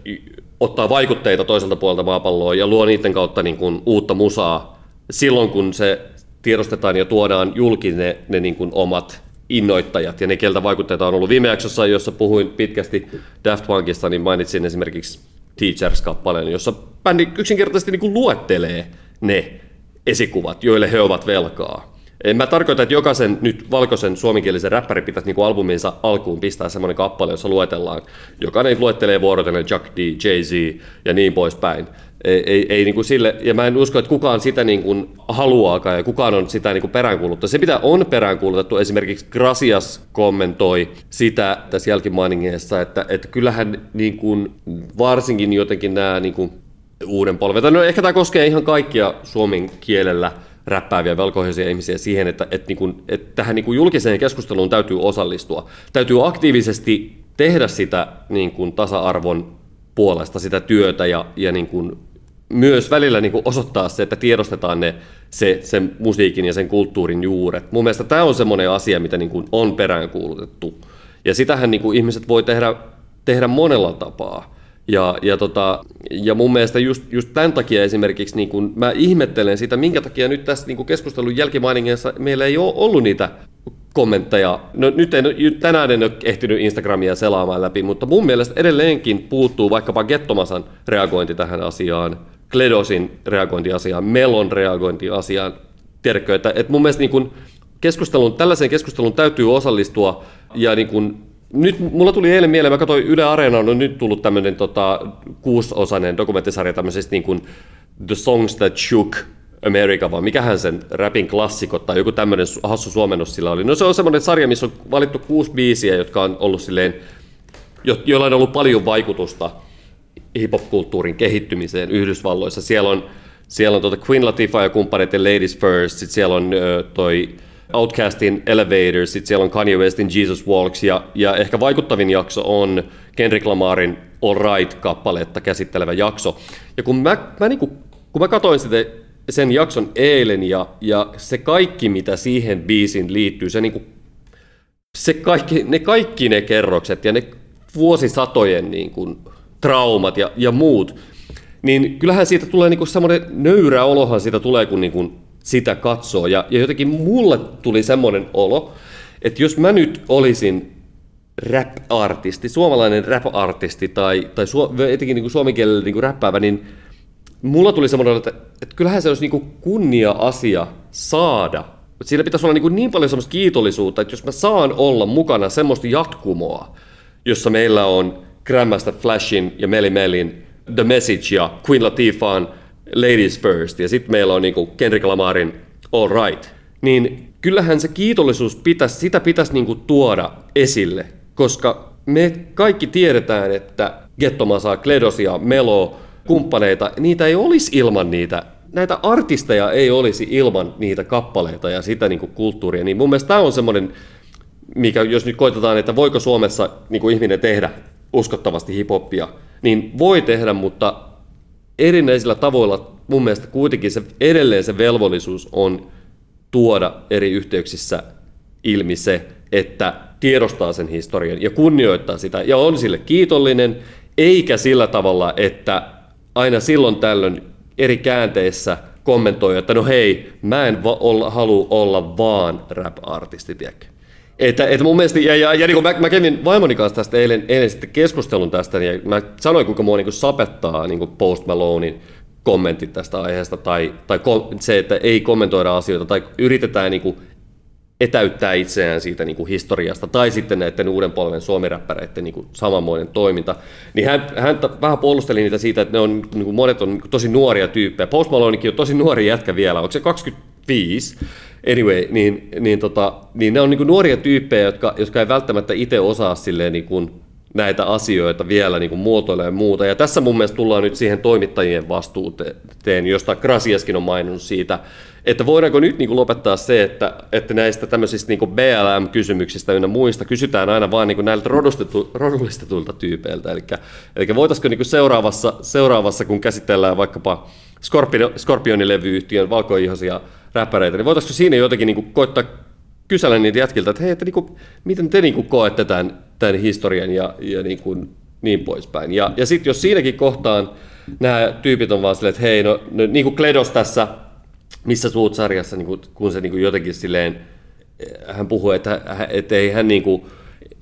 ottaa vaikutteita toiselta puolelta maapalloa ja luo niiden kautta niin kuin uutta musaa silloin, kun se tiedostetaan ja tuodaan julki ne, ne niin kuin omat innoittajat ja ne, keltä vaikutteita on ollut. Viime jaksossa, jossa puhuin pitkästi Daft Punkista, niin mainitsin esimerkiksi Teachers-kappaleen, jossa bändi yksinkertaisesti niin kuin luettelee ne esikuvat, joille he ovat velkaa. En mä tarkoita, että jokaisen nyt valkoisen suomenkielisen räppäri pitäisi niin albuminsa alkuun pistää semmoinen kappale, jossa luetellaan. Jokainen luettelee vuorotellen Chuck D, Jay-Z ja niin poispäin ei, ei, ei niin kuin sille, ja mä en usko, että kukaan sitä niin kuin haluaakaan ja kukaan on sitä niin kuin peräänkuuluttaa. Se, mitä on peräänkuulutettu, esimerkiksi Grasias kommentoi sitä tässä jälkimainingeessa, että, että kyllähän niin kuin, varsinkin jotenkin nämä niin kuin, uuden polven, no ehkä tämä koskee ihan kaikkia suomen kielellä räppääviä velkoisia ihmisiä siihen, että, että, niin kuin, että tähän niin kuin julkiseen keskusteluun täytyy osallistua. Täytyy aktiivisesti tehdä sitä niin kuin tasa-arvon puolesta sitä työtä ja, ja niin kuin myös välillä niin kuin osoittaa se, että tiedostetaan ne, se, sen musiikin ja sen kulttuurin juuret. Mun mielestä tämä on semmoinen asia, mitä niin kuin on peräänkuulutettu. Ja sitähän niin kuin ihmiset voi tehdä, tehdä monella tapaa. Ja, ja, tota, ja mun mielestä just, just tämän takia esimerkiksi niin kun mä ihmettelen sitä, minkä takia nyt tässä niin keskustelun jälkimainingeissa meillä ei ole ollut niitä kommentteja. No nyt en, tänään en ole ehtinyt Instagramia selaamaan läpi, mutta mun mielestä edelleenkin puuttuu vaikkapa Gettomasan reagointi tähän asiaan, Kledosin reagointiasiaan, Melon reagointiasiaan. Tiedätkö, että, että mun mielestä niin kun keskustelun, tällaiseen keskusteluun täytyy osallistua ja niin kun, nyt mulla tuli eilen mieleen, mä katsoin Yle Areena, on nyt tullut tämmöinen tota, kuusiosainen dokumenttisarja tämmöisestä niin kuin The Songs That Shook America, vai mikähän sen rapin klassikot tai joku tämmöinen hassu suomennos sillä oli. No se on semmoinen sarja, missä on valittu kuusi biisiä, jotka on ollut silleen, jo- joilla on ollut paljon vaikutusta hip-hop-kulttuurin kehittymiseen Yhdysvalloissa. Siellä on, siellä on tuota Queen Latifah ja kumppaneiden Ladies First, sitten siellä on ö, toi Outcastin Elevators, sitten siellä on Kanye Westin Jesus Walks, ja, ja ehkä vaikuttavin jakso on Kendrick Lamarin All Right-kappaletta käsittelevä jakso. Ja kun mä, mä, niin kuin, kun mä katsoin sitä, sen jakson eilen, ja, ja se kaikki, mitä siihen biisiin liittyy, se, niin kuin, se kaikki, ne kaikki ne kerrokset ja ne vuosisatojen niin kuin, traumat ja, ja muut, niin kyllähän siitä tulee niin semmoinen nöyrä olohan siitä tulee, kun niin kuin sitä katsoo. Ja, ja jotenkin mulle tuli semmoinen olo, että jos mä nyt olisin rap-artisti, suomalainen rap-artisti tai, tai su, etenkin niin suomen kielellä niin räppäävä, niin mulla tuli semmoinen, että, että kyllähän se olisi niin kunnia-asia saada. Siinä pitäisi olla niin, niin paljon semmoista kiitollisuutta, että jos mä saan olla mukana semmoista jatkumoa, jossa meillä on Grandmaster Flashin ja Meli Melin The Message ja Queen Latifaan Ladies First ja sitten meillä on niinku Kendrick Lamarin All Right, niin kyllähän se kiitollisuus pitäisi, sitä pitäisi niinku tuoda esille, koska me kaikki tiedetään, että Gettomasa, Kledosia, Melo, kumppaneita, niitä ei olisi ilman niitä. Näitä artisteja ei olisi ilman niitä kappaleita ja sitä niin kuin kulttuuria, niin mun mielestä tämä on semmoinen, mikä jos nyt koitetaan, että voiko Suomessa niin kuin ihminen tehdä uskottavasti hiphoppia, niin voi tehdä, mutta erinäisillä tavoilla mun mielestä kuitenkin se, edelleen se velvollisuus on tuoda eri yhteyksissä ilmi se, että tiedostaa sen historian ja kunnioittaa sitä ja on sille kiitollinen, eikä sillä tavalla, että aina silloin tällöin eri käänteissä kommentoi, että no hei, mä en va- olla, halua olla vaan rap-artisti, tiedätkö? Että, että mun mielestä, ja, ja, ja niin mä, mä kävin vaimoni kanssa tästä eilen, eilen sitten keskustelun tästä, ja mä sanoin, kuinka mua niin kuin sapettaa niin kuin Post Malonein kommentit tästä aiheesta, tai, tai se, että ei kommentoida asioita, tai yritetään niin kuin etäyttää itseään siitä niin kuin historiasta, tai sitten näiden uuden polven suomiräppäreiden niin kuin samanmoinen toiminta, niin hän, hän vähän puolusteli niitä siitä, että ne on, niin kuin monet on niin tosi nuoria tyyppejä. Post Malonekin on tosi nuori jätkä vielä, onko se 25? Anyway, niin, niin, tota, niin ne on niin nuoria tyyppejä, jotka, jotka ei välttämättä itse osaa silleen niin kuin näitä asioita vielä niin muotoilemaan ja muuta. Ja tässä mun mielestä tullaan nyt siihen toimittajien vastuuteen, josta Grasiaskin on maininnut siitä, että voidaanko nyt niin kuin lopettaa se, että, että näistä tämmöisistä niin BLM-kysymyksistä ynnä muista kysytään aina vain niin näiltä rodullistetuilta tyypeiltä. Eli, eli voitaisiko niin seuraavassa, seuraavassa, kun käsitellään vaikkapa Scorpionin levyyhtiön valkoihosia räppäreitä, niin voitaisiko siinä jotenkin niin kuin koittaa kysellä niitä jätkiltä, että hei, että niin kuin, miten te niin kuin koette tämän, tämän historian ja, ja niin, kuin, niin poispäin. Ja, ja sitten jos siinäkin kohtaan nämä tyypit on vaan silleen, että hei, no, no niin kuin Kledos tässä missä suut sarjassa, niin kuin, kun se niin kuin jotenkin silleen, hän puhuu, että, että ei hän niin kuin,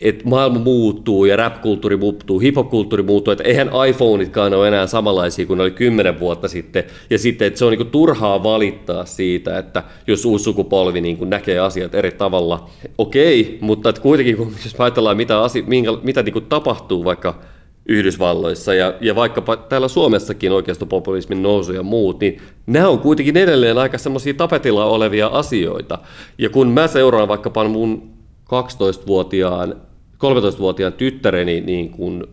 että maailma muuttuu ja rap-kulttuuri muuttuu, hip-hop-kulttuuri muuttuu, että eihän iPhoneitkaan ole enää samanlaisia kuin ne oli kymmenen vuotta sitten. Ja sitten, että se on niin kuin turhaa valittaa siitä, että jos uusi sukupolvi niin kuin näkee asiat eri tavalla. Okei, mutta että kuitenkin kun jos ajatellaan, mitä, asia, minkä, mitä niin kuin tapahtuu vaikka Yhdysvalloissa ja, ja vaikkapa täällä Suomessakin oikeistopopulismin nousu ja muut, niin nämä on kuitenkin edelleen aika semmoisia tapetilla olevia asioita. Ja kun mä seuraan vaikkapa mun 12-vuotiaan, 13-vuotiaan tyttäreni niin kuin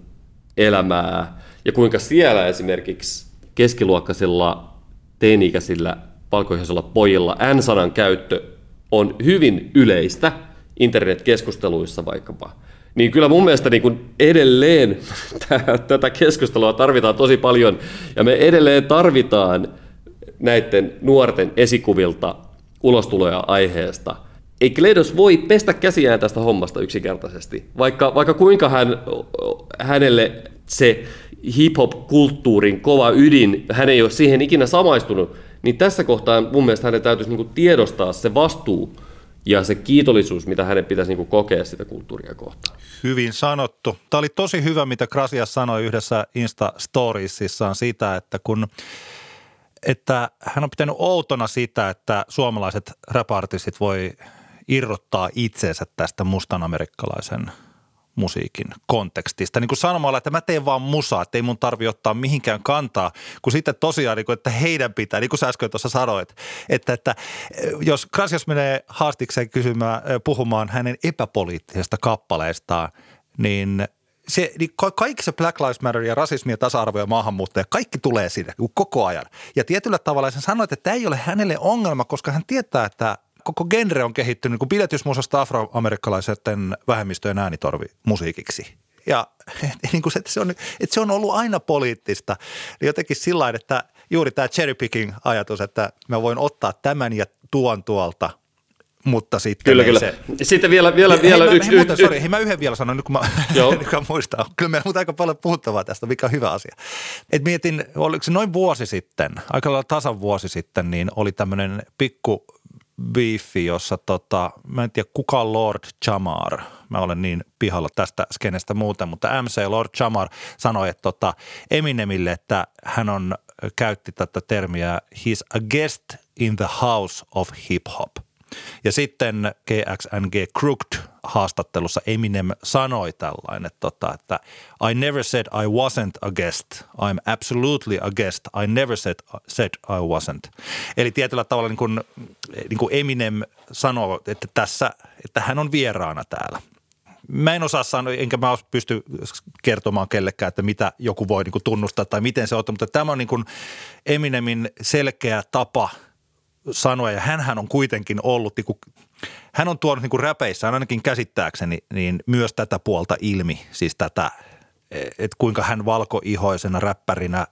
elämää. Ja kuinka siellä esimerkiksi keskiluokkaisilla teini-ikäisillä valkoihaisilla pojilla N-sanan käyttö on hyvin yleistä internetkeskusteluissa vaikkapa – niin kyllä mun mielestä niin kuin edelleen *laughs* tätä keskustelua tarvitaan tosi paljon, ja me edelleen tarvitaan näiden nuorten esikuvilta ulostuloja aiheesta. Ei Kledos voi pestä käsiään tästä hommasta yksinkertaisesti, vaikka, vaikka kuinka hän, hänelle se hip-hop-kulttuurin kova ydin, hän ei ole siihen ikinä samaistunut, niin tässä kohtaa mun mielestä hänen täytyisi niin tiedostaa se vastuu, ja se kiitollisuus, mitä hänen pitäisi niin kokea sitä kulttuuria kohtaan. Hyvin sanottu. Tämä oli tosi hyvä, mitä Krasias sanoi yhdessä Insta-storiesissaan sitä, että kun että hän on pitänyt outona sitä, että suomalaiset rap voi irrottaa itseensä tästä mustan amerikkalaisen – musiikin kontekstista. Niin kuin sanomalla, että mä teen vaan musaa, että ei mun tarvi ottaa mihinkään kantaa, kun sitten tosiaan, niin kuin, että heidän pitää, niin kuin sä äsken tuossa sanoit, että, että jos Krasias menee haastikseen kysymään, puhumaan hänen epäpoliittisesta kappaleestaan, niin se, niin kaikki se Black Lives Matter ja rasismi ja tasa-arvo ja maahanmuutto ja kaikki tulee sinne koko ajan. Ja tietyllä tavalla sen sanoit, että tämä ei ole hänelle ongelma, koska hän tietää, että koko genre on kehittynyt niin kuin pidätysmusasta afroamerikkalaisten vähemmistöjen äänitorvi musiikiksi. Ja *laughs* niin kuin se, että, se on, että se on ollut aina poliittista. Niin jotenkin sillä että juuri tämä cherry picking ajatus, että mä voin ottaa tämän ja tuon tuolta – mutta sitten kyllä, kyllä. Se... Sitten vielä, vielä, hei, vielä hei, yksi... Hei, muuten, y- sorry, hei, mä yhden vielä sanon, nyt kun mä, *laughs* kun muistan. Kyllä meillä on aika paljon puhuttavaa tästä, mikä on hyvä asia. Et mietin, oliko se noin vuosi sitten, aika lailla tasan vuosi sitten, niin oli tämmöinen pikku biifi, jossa tota, mä en tiedä kuka Lord Chamar. Mä olen niin pihalla tästä skenestä muuten, mutta MC Lord Chamar sanoi että tota Eminemille, että hän on käytti tätä termiä he's a guest in the house of hip hop – ja sitten GXNG Crooked haastattelussa Eminem sanoi tällainen, että, tota, että I never said I wasn't a guest. I'm absolutely a guest. I never said, said I wasn't. Eli tietyllä tavalla niin kuin, niin kuin Eminem sanoo, että tässä, että hän on vieraana täällä. Mä en osaa sanoa, enkä mä pysty kertomaan kellekään, että mitä joku voi niin kuin tunnustaa tai miten se on, mutta tämä on niin kuin Eminemin selkeä tapa – sanoa, ja hän on kuitenkin ollut, niin kuin, hän on tuonut niin kuin räpeissä, ainakin käsittääkseni, niin myös tätä puolta ilmi, siis tätä, että kuinka hän valkoihoisena räppärinä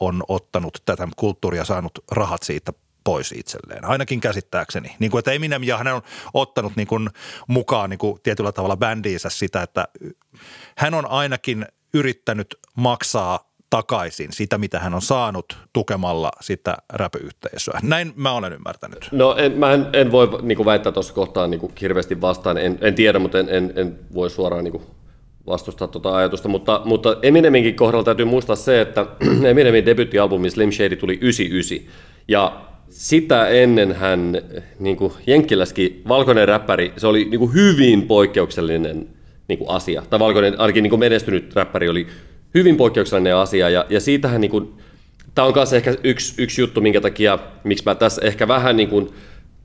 on ottanut tätä kulttuuria, saanut rahat siitä pois itselleen, ainakin käsittääkseni. Niin kuin, että Eminem ja hän on ottanut niin kuin mukaan niin kuin tietyllä tavalla bändiinsä sitä, että hän on ainakin yrittänyt maksaa takaisin sitä, mitä hän on saanut tukemalla sitä räpyyhteisöä. Näin mä olen ymmärtänyt. No en, mä en, en voi niin väittää tuossa kohtaa niin hirveästi vastaan. En, en tiedä, mutta en, en, en voi suoraan niin vastustaa tuota ajatusta. Mutta, mutta Emineminkin kohdalla täytyy muistaa se, että *clears throat* Eminemin debyttialbumi Slim Shady tuli 99. Ja sitä ennen hän, niin kuin valkoinen räppäri, se oli niin kuin hyvin poikkeuksellinen niin kuin asia. Tai valkoinen, ainakin niin kuin menestynyt räppäri oli hyvin poikkeuksellinen asia, ja, ja siitähän niin kuin, tämä on myös ehkä yksi, yksi juttu, minkä takia, miksi mä tässä ehkä vähän niin kuin,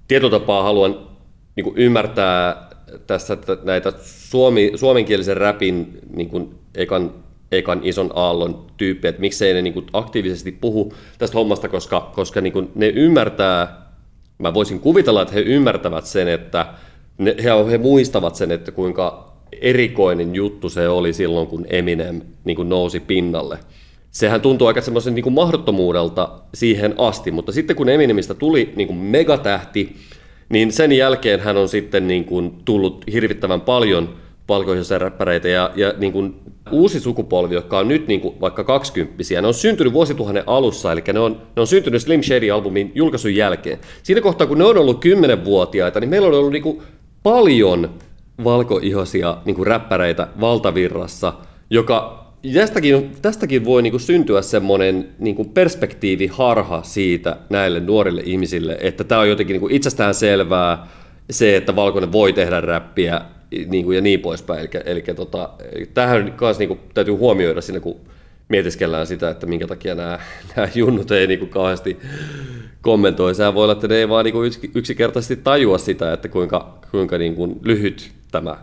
tietotapaa haluan niin kuin ymmärtää tässä näitä suomi, suomenkielisen räpin niin kuin ekan, ekan ison aallon tyyppejä, että miksei ne niin kuin aktiivisesti puhu tästä hommasta, koska, koska niin kuin ne ymmärtää, mä voisin kuvitella, että he ymmärtävät sen, että ne, he, he muistavat sen, että kuinka erikoinen juttu se oli silloin, kun Eminem niin kuin nousi pinnalle. Sehän tuntuu aika semmoisen niin mahdottomuudelta siihen asti, mutta sitten kun Eminemistä tuli niin kuin megatähti, niin sen jälkeen hän on sitten niin kuin tullut hirvittävän paljon valkoisia räppäreitä ja, ja niin kuin uusi sukupolvi, joka on nyt niin kuin vaikka kaksikymppisiä, ne on syntynyt vuosituhannen alussa, eli ne on, ne on syntynyt Slim Shady-albumin julkaisun jälkeen. Siinä kohtaa, kun ne on ollut kymmenenvuotiaita, niin meillä on ollut niin kuin paljon valkoihoisia niin kuin räppäreitä valtavirrassa, joka tästäkin, tästäkin voi niin kuin syntyä semmoinen niin kuin perspektiiviharha siitä näille nuorille ihmisille, että tämä on jotenkin niin kuin itsestään selvää se, että valkoinen voi tehdä räppiä niin kuin ja niin poispäin. Eli, eli tota, tähän kanssa niin kuin, täytyy huomioida siinä, kun mietiskellään sitä, että minkä takia nämä, *laughs* nämä junnut ei niin kuin kauheasti kommentoi. Sehän voi olla, että ne ei vaan niin kuin yksinkertaisesti tajua sitä, että kuinka, kuinka niin kuin lyhyt tämä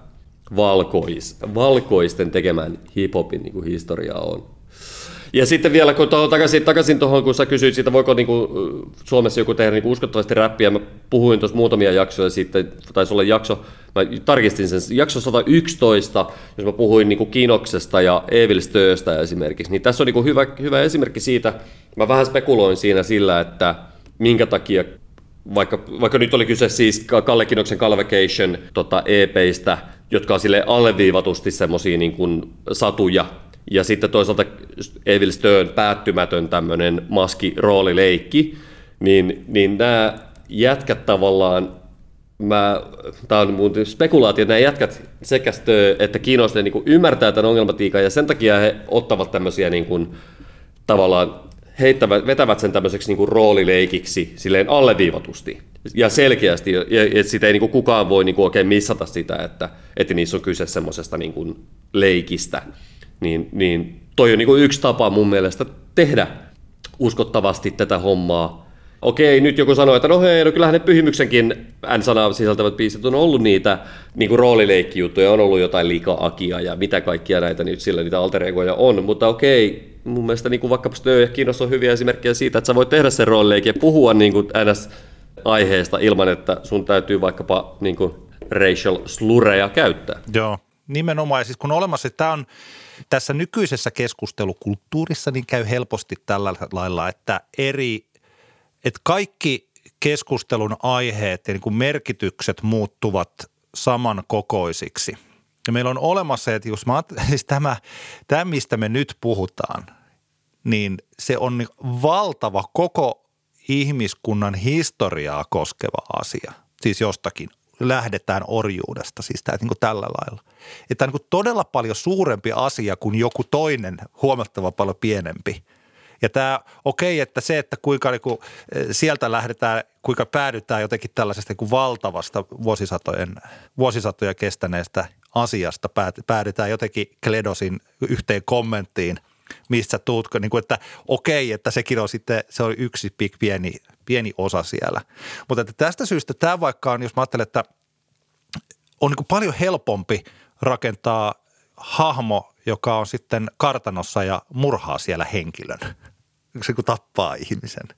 valkois, valkoisten tekemään hiphopin niin historia on. Ja sitten vielä kun tuohon takaisin, takaisin tuohon, kun sä kysyit siitä, voiko niinku Suomessa joku tehdä niinku uskottavasti räppiä, mä puhuin tuossa muutamia jaksoja sitten, taisi olla jakso, mä tarkistin sen, jakso 111, jos mä puhuin niinku Kinoksesta ja Evil Stööstä esimerkiksi, niin tässä on niinku hyvä, hyvä esimerkki siitä, mä vähän spekuloin siinä sillä, että minkä takia vaikka, vaikka nyt oli kyse siis Kalle Kinoksen Calvacation tota EPistä, jotka on sille alleviivatusti semmoisia niin satuja, ja sitten toisaalta Evil Stern päättymätön tämmöinen maski-roolileikki, niin, niin nämä jätkät tavallaan, mä, tämä on mun spekulaatio, nämä jätkät sekä Stö että Kinos, ne niin ymmärtää tämän ongelmatiikan, ja sen takia he ottavat tämmöisiä niin kuin, tavallaan heittävät, vetävät sen tämmöiseksi niin kuin roolileikiksi silleen alleviivatusti ja selkeästi, ja sitä ei niin kuin kukaan voi niin kuin oikein missata sitä, että, että niissä on kyse semmoisesta niin kuin leikistä. Niin, niin toi on niin kuin yksi tapa mun mielestä tehdä uskottavasti tätä hommaa. Okei, nyt joku sanoo, että no hei, no kyllähän ne pyhimyksenkin N-sanaa sisältävät biisit on ollut niitä niin kuin roolileikkijuttuja, on ollut jotain liika-akia ja mitä kaikkia näitä nyt sillä niitä alter on, mutta okei, mun mielestä niin kuin vaikkapa Stö ja Kiinnossa on hyviä esimerkkejä siitä, että sä voit tehdä sen roolileikin ja puhua niin kuin NS aiheesta ilman, että sun täytyy vaikkapa niin kuin racial slureja käyttää. Joo, nimenomaan. Ja siis kun olemassa, että tämä on tässä nykyisessä keskustelukulttuurissa, niin käy helposti tällä lailla, että eri, että kaikki keskustelun aiheet ja niin kuin merkitykset muuttuvat samankokoisiksi. Ja meillä on olemassa, että jos mä *laughs* siis tämä, tämä, mistä me nyt puhutaan, niin se on valtava koko ihmiskunnan historiaa koskeva asia. Siis jostakin lähdetään orjuudesta, siis tämä niin kuin tällä lailla. Että tämä on niin todella paljon suurempi asia kuin joku toinen huomattava paljon pienempi. Ja tämä, okei, okay, että se, että kuinka niin kuin, eh, sieltä lähdetään, kuinka päädytään jotenkin tällaisesta niin kuin valtavasta vuosisatojen, vuosisatoja kestäneestä asiasta, päädytään jotenkin Kledosin yhteen kommenttiin – mistä tuut, niin kuin, että okei, että sekin on sitten, se on yksi pieni, pieni osa siellä. Mutta että tästä syystä tämä vaikka on, jos mä ajattelen, että on niin paljon helpompi rakentaa hahmo, joka on sitten kartanossa ja murhaa siellä henkilön, se kun tappaa ihmisen.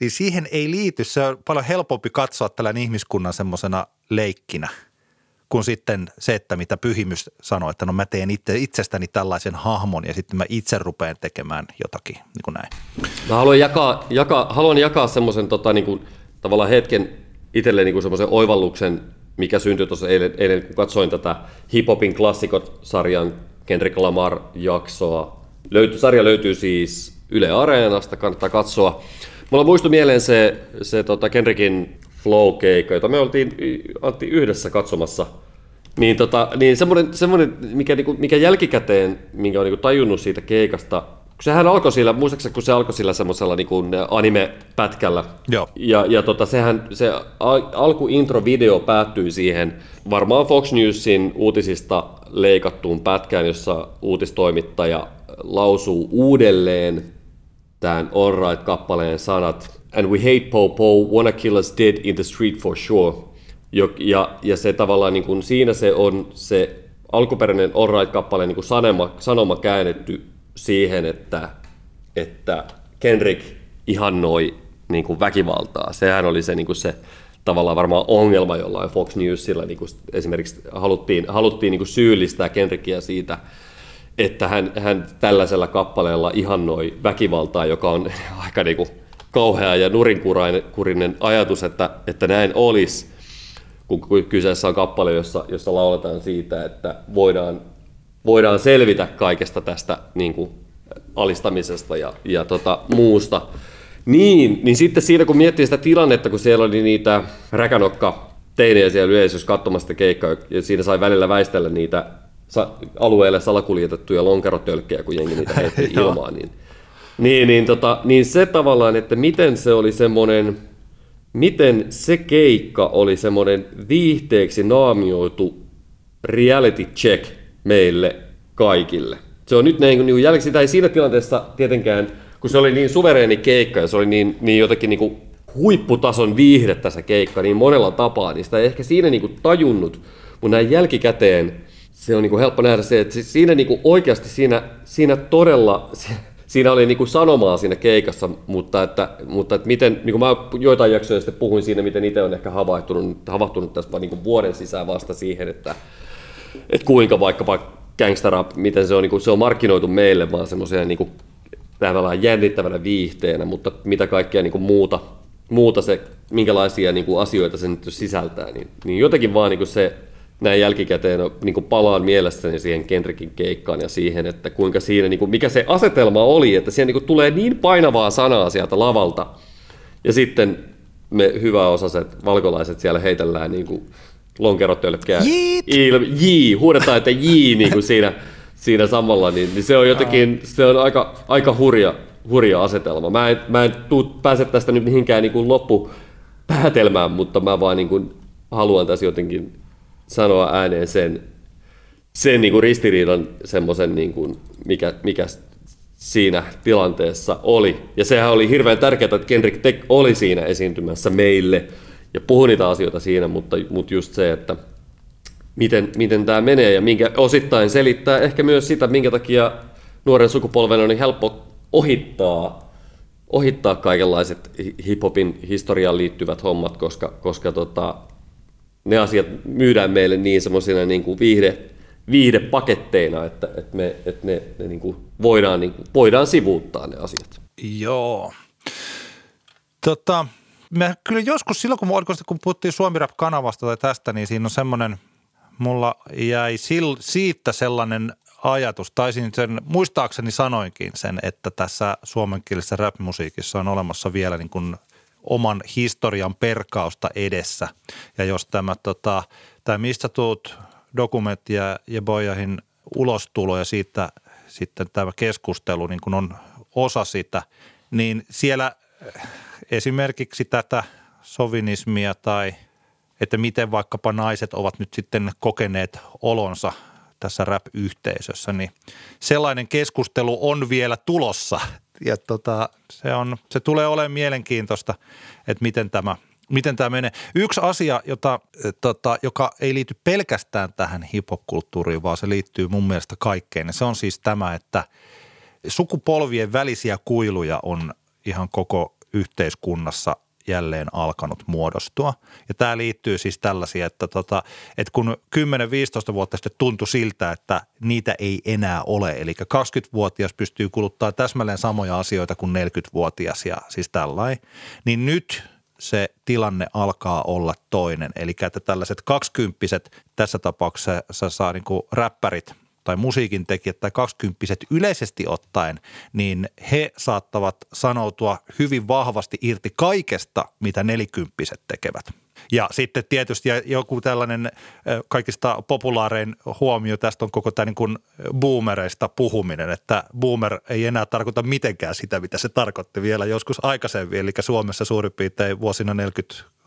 Niin siihen ei liity, se on paljon helpompi katsoa tällainen ihmiskunnan semmoisena leikkinä – kuin sitten se, että mitä pyhimys sanoi, että no mä teen itse, itsestäni tällaisen hahmon ja sitten mä itse rupean tekemään jotakin, niin kuin näin. Mä haluan jakaa, jakaa, haluan jakaa semmoisen tota, niin kuin, tavallaan hetken itselleen niin semmoisen oivalluksen, mikä syntyi tuossa eilen, eilen, kun katsoin tätä Hip Hopin klassikot-sarjan Kendrick Lamar-jaksoa. Löyty, sarja löytyy siis Yle Areenasta, kannattaa katsoa. Mulla muistui mieleen se, se tota Kendrickin flow-keikka, jota me oltiin Antti yhdessä katsomassa. Niin, tota, niin semmoinen, semmoinen mikä, niinku, mikä jälkikäteen, minkä on niinku tajunnut siitä keikasta, kun sehän alkoi sillä, muistaakseni kun se alkoi sillä semmoisella niinku anime-pätkällä. Joo. Ja, ja tota, sehän, se alkuintro-video päättyi siihen varmaan Fox Newsin uutisista leikattuun pätkään, jossa uutistoimittaja lausuu uudelleen tämän All Right-kappaleen sanat – and we hate Popo, wanna kill us dead in the street for sure. Ja, ja se tavallaan niin kuin, siinä se on se alkuperäinen Alright-kappale niin kuin sanoma, sanoma käännetty siihen, että, että Kendrick ihannoi niin kuin väkivaltaa. Sehän oli se, niin kuin se tavallaan varmaan ongelma jollain Fox Newsilla. Niin kuin esimerkiksi haluttiin, haluttiin niin kuin syyllistää Kendrickia siitä, että hän, hän tällaisella kappaleella ihannoi väkivaltaa, joka on *laughs* aika niin kuin kauhea ja nurinkurinen ajatus, että, että näin olisi, kun kyseessä on kappale, jossa, jossa lauletaan siitä, että voidaan, voidaan selvitä kaikesta tästä niin kuin, alistamisesta ja, ja tota, muusta. Niin, niin sitten siinä kun miettii sitä tilannetta, kun siellä oli niitä räkänokka teinejä siellä yleisössä katsomassa sitä keikkaa, ja siinä sai välillä väistellä niitä alueelle salakuljetettuja lonkerotölkkejä, kun jengi niitä heitti *laughs* ilmaan, niin niin, niin, tota, niin se tavallaan, että miten se oli semmoinen, miten se keikka oli semmoinen viihteeksi naamioitu reality check meille kaikille. Se on nyt näin, niin jälkeen sitä ei siinä tilanteessa tietenkään, kun se oli niin suvereeni keikka ja se oli niin, niin jotenkin niin kuin huipputason viihdettä se keikka niin monella tapaa, niin sitä ei ehkä siinä niin kuin tajunnut, mutta näin jälkikäteen se on niin kuin helppo nähdä se, että siinä niin kuin oikeasti siinä, siinä todella, *laughs* siinä oli niinku sanomaa siinä keikassa, mutta että, mutta että miten, niin kuin mä joitain jaksoja sitten puhuin siinä, miten itse on ehkä havahtunut, havahtunut tässä niin kuin vuoden sisään vasta siihen, että, että kuinka vaikkapa gangsterrap, miten se on, niin kuin, se on markkinoitu meille vaan semmoisia niin kuin, jännittävänä viihteenä, mutta mitä kaikkea niin kuin muuta, muuta se, minkälaisia niin kuin asioita se nyt sisältää, niin, niin jotenkin vaan niin kuin se näin jälkikäteen niin kuin palaan mielestäni siihen Kendrickin keikkaan ja siihen, että kuinka siinä, niin kuin, mikä se asetelma oli, että siihen niin kuin, tulee niin painavaa sanaa sieltä lavalta ja sitten me hyväosaiset valkolaiset siellä heitellään niin kuin lonkerotölkkää. Jii, huudetaan, että jii niin kuin siinä, siinä samalla, niin, niin, se on jotenkin, se on aika, aika hurja, hurja asetelma. Mä en, mä en tuu, pääse tästä nyt mihinkään niin kuin loppupäätelmään, mutta mä vaan niin kuin haluan tässä jotenkin sanoa ääneen sen, sen niin kuin ristiriidan semmoisen, niin kuin, mikä, mikä siinä tilanteessa oli. Ja sehän oli hirveän tärkeää, että Kendrick Tech oli siinä esiintymässä meille ja puhui niitä asioita siinä, mutta, mutta just se, että miten, miten tämä menee ja minkä osittain selittää ehkä myös sitä, minkä takia nuoren sukupolven on niin helppo ohittaa, ohittaa kaikenlaiset hiphopin historiaan liittyvät hommat, koska, koska tota, ne asiat myydään meille niin semmoisina niin kuin viihde, viihdepaketteina, että, että, me, että ne, ne niin kuin voidaan, niin kuin, voidaan sivuuttaa ne asiat. Joo. Tota, me kyllä joskus silloin, kun, kun puhuttiin Suomi Rap-kanavasta tai tästä, niin siinä on semmoinen, mulla jäi sil, siitä sellainen ajatus, taisin sen, muistaakseni sanoinkin sen, että tässä suomenkielisessä rap-musiikissa on olemassa vielä niin kuin oman historian perkausta edessä. Ja jos tämä, tota, tämä mistä tuut dokumentti ja, ja Bojahin ulostulo ja siitä sitten tämä keskustelu niin kuin on osa sitä, niin siellä esimerkiksi tätä sovinismia tai että miten vaikkapa naiset ovat nyt sitten kokeneet olonsa tässä rap-yhteisössä, niin sellainen keskustelu on vielä tulossa ja tota, se, on, se tulee olemaan mielenkiintoista, että miten tämä, miten tämä menee. Yksi asia, jota, tota, joka ei liity pelkästään tähän hip-hop-kulttuuriin, vaan se liittyy mun mielestä kaikkeen, niin se on siis tämä, että sukupolvien välisiä kuiluja on ihan koko yhteiskunnassa jälleen alkanut muodostua. Ja tämä liittyy siis tällaisia, että, tota, että kun 10-15 vuotta sitten tuntui siltä, että niitä ei enää ole. Eli 20-vuotias pystyy kuluttaa täsmälleen samoja asioita kuin 40-vuotias ja siis tällainen. Niin nyt se tilanne alkaa olla toinen. Eli että tällaiset kaksikymppiset, tässä tapauksessa saa niin räppärit – tai musiikin tekijät tai kaksikymppiset yleisesti ottaen, niin he saattavat sanoutua hyvin vahvasti irti kaikesta, mitä nelikymppiset tekevät. Ja sitten tietysti joku tällainen kaikista populaarein huomio tästä on koko tämä niin kuin boomereista puhuminen, että boomer ei enää tarkoita mitenkään sitä, mitä se tarkoitti vielä joskus aikaisemmin, eli Suomessa suurin piirtein vuosina 40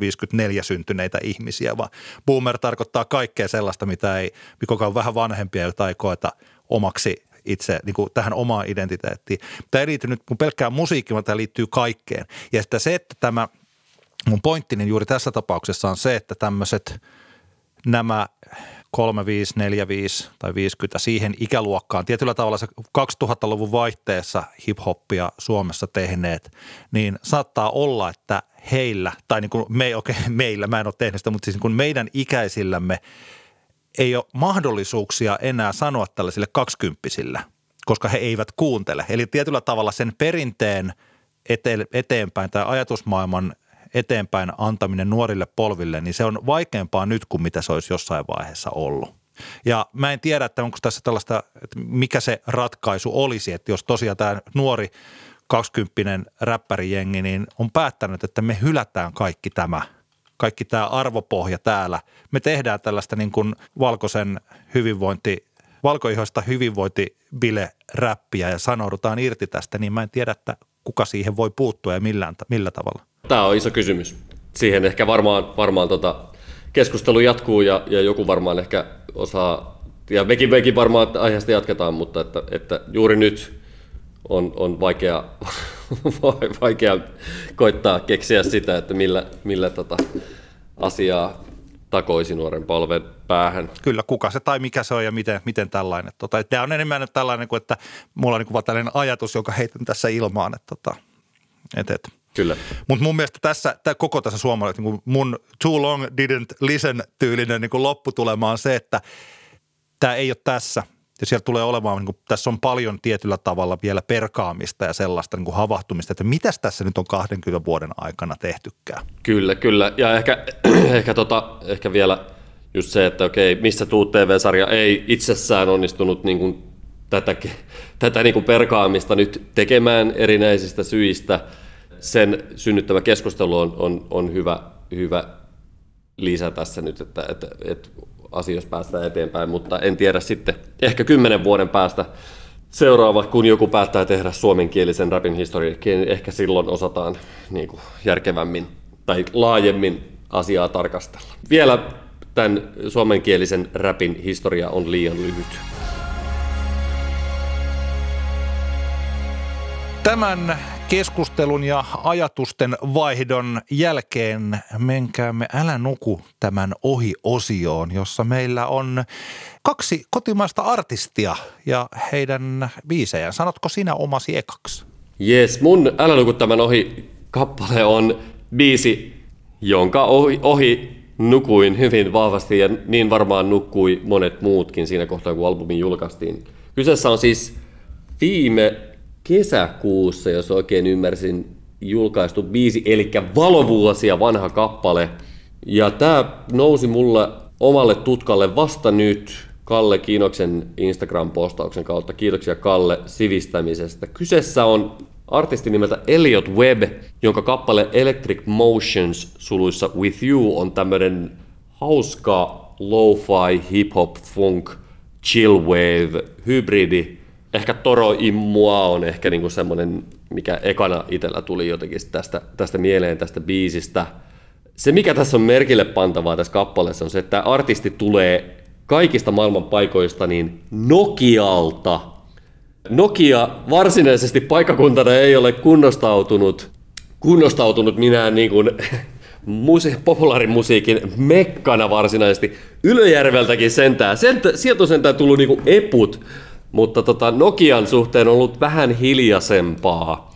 54 syntyneitä ihmisiä, vaan boomer tarkoittaa kaikkea sellaista, mitä ei, mikä on vähän vanhempia, jota ei koeta omaksi itse niin kuin tähän omaan identiteettiin. Tämä ei liity nyt kun pelkkään musiikkiin, vaan tämä liittyy kaikkeen. Ja sitten se, että tämä mun pointtini juuri tässä tapauksessa on se, että tämmöiset nämä 35, 45 tai 50 siihen ikäluokkaan. Tietyllä tavalla se 2000-luvun vaihteessa hiphoppia Suomessa tehneet, niin saattaa olla, että heillä, tai niin kuin me, okay, *laughs* meillä, mä en ole tehnyt sitä, mutta siis niin meidän ikäisillämme ei ole mahdollisuuksia enää sanoa tällaisille kaksikymppisille, koska he eivät kuuntele. Eli tietyllä tavalla sen perinteen eteenpäin tai ajatusmaailman eteenpäin antaminen nuorille polville, niin se on vaikeampaa nyt kuin mitä se olisi jossain vaiheessa ollut. Ja mä en tiedä, että onko tässä tällaista, että mikä se ratkaisu olisi, että jos tosiaan tämä nuori kaksikymppinen räppärijengi niin on päättänyt, että me hylätään kaikki tämä, kaikki tämä arvopohja täällä. Me tehdään tällaista niin kuin valkoisen hyvinvointi, valkoihoista hyvinvointibile räppiä ja sanoudutaan irti tästä, niin mä en tiedä, että kuka siihen voi puuttua ja millään, millä tavalla. Tämä on iso kysymys. Siihen ehkä varmaan, varmaan tota keskustelu jatkuu ja, ja joku varmaan ehkä osaa, ja mekin, mekin varmaan aiheesta jatketaan, mutta että, että juuri nyt on, on vaikea, *laughs* vaikea koittaa keksiä sitä, että millä, millä tota asiaa takoisi nuoren polven päähän. Kyllä, kuka se tai mikä se on ja miten, miten tällainen. Tota, tämä on enemmän tällainen kuin, että mulla on niin kuin tällainen ajatus, joka heitän tässä ilmaan. Että, tota, et, et. Kyllä. Mutta mun mielestä tässä, tää, koko tässä suomalaisessa, niin mun too long didn't listen tyylinen niin lopputulema on se, että tämä ei ole tässä – ja siellä tulee olemaan, niin kuin, tässä on paljon tietyllä tavalla vielä perkaamista ja sellaista niin kuin havahtumista, että mitäs tässä nyt on 20 vuoden aikana tehtykään. Kyllä, kyllä. Ja ehkä, *clears throat* ehkä, tota, ehkä vielä just se, että okei, missä tuu TV-sarja ei itsessään onnistunut niin kuin tätä, tätä niin kuin perkaamista nyt tekemään erinäisistä syistä. Sen synnyttämä keskustelu on, on, on hyvä, hyvä lisä tässä nyt, että, että, että asioissa päästään eteenpäin, mutta en tiedä sitten ehkä kymmenen vuoden päästä seuraava, kun joku päättää tehdä suomenkielisen rapin historian, ehkä silloin osataan niin kuin järkevämmin tai laajemmin asiaa tarkastella. Vielä tämän suomenkielisen rapin historia on liian lyhyt. Tämän keskustelun ja ajatusten vaihdon jälkeen menkäämme Älä nuku tämän ohi-osioon, jossa meillä on kaksi kotimaista artistia ja heidän biisejään. Sanotko sinä omasi ekaksi? Yes, mun Älä nuku tämän ohi kappale on biisi, jonka ohi, ohi nukuin hyvin vahvasti ja niin varmaan nukkui monet muutkin siinä kohtaa, kun albumi julkaistiin. Kyseessä on siis viime kesäkuussa, jos oikein ymmärsin, julkaistu biisi, eli valovuosia vanha kappale. Ja tämä nousi mulle omalle tutkalle vasta nyt Kalle Kiinoksen Instagram-postauksen kautta. Kiitoksia Kalle sivistämisestä. Kyseessä on artisti nimeltä Elliot Webb, jonka kappale Electric Motions suluissa With You on tämmöinen hauska lo-fi hip-hop funk chill wave hybridi ehkä Toro Immua on ehkä niinku semmoinen, mikä ekana itsellä tuli jotenkin tästä, tästä mieleen tästä biisistä. Se, mikä tässä on merkille pantavaa tässä kappaleessa, on se, että artisti tulee kaikista maailman paikoista niin Nokialta. Nokia varsinaisesti paikakuntana ei ole kunnostautunut, kunnostautunut minään niin kuin *laughs* musi- populaarimusiikin mekkana varsinaisesti. Ylöjärveltäkin sentään. Sentä, sieltä on sentään tullut niinku eput mutta tota, Nokian suhteen on ollut vähän hiljaisempaa.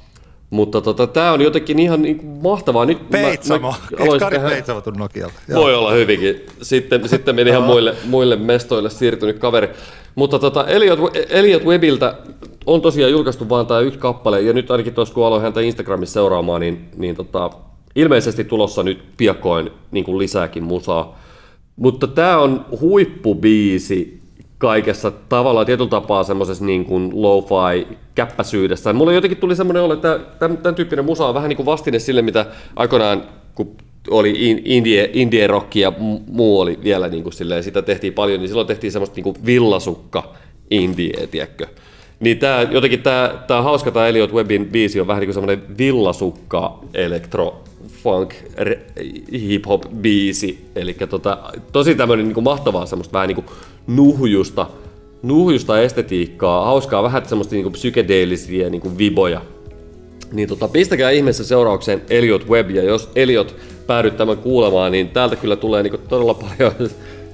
Mutta tota, tämä on jotenkin ihan niin kuin mahtavaa. Nyt Peitsamo. Eikö Kari tehdä... Peitsamo tullut Nokialta? Joo. Voi olla hyvinkin. Sitten, sitten meni ihan muille, muille mestoille siirtynyt kaveri. Mutta tota, Elliot, Elliot Webiltä on tosiaan julkaistu vaan tämä yksi kappale, ja nyt ainakin tuossa kun aloin häntä Instagramissa seuraamaan, niin, niin tota, ilmeisesti tulossa nyt piakkoin niin kuin lisääkin musaa. Mutta tämä on huippubiisi kaikessa tavallaan tietyllä tapaa semmoisessa niin kuin lo-fi käppäsyydessä. Mulla jotenkin tuli semmoinen olo, että tämän, tämän tyyppinen musa on vähän niin kuin vastine sille, mitä aikoinaan, kun oli indie, indie rock ja muu oli vielä niin kuin silleen, sitä tehtiin paljon, niin silloin tehtiin semmoista niin kuin villasukka indie, tiedätkö? Niin tää, jotenkin tämä tää hauska tämä Elliot Webbin biisi on vähän niin kuin semmoinen villasukka elektro funk hip hop biisi. Eli tota, tosi tämmöinen niin mahtavaa semmoista vähän niin nuhjusta, nuhjusta estetiikkaa, hauskaa, vähän semmoista niin psykedeellisiä niin viboja. Niin tota, pistäkää ihmeessä seuraukseen Elliot Webb, ja jos Elliot päädyt tämän kuulemaan, niin täältä kyllä tulee niin todella paljon *laughs*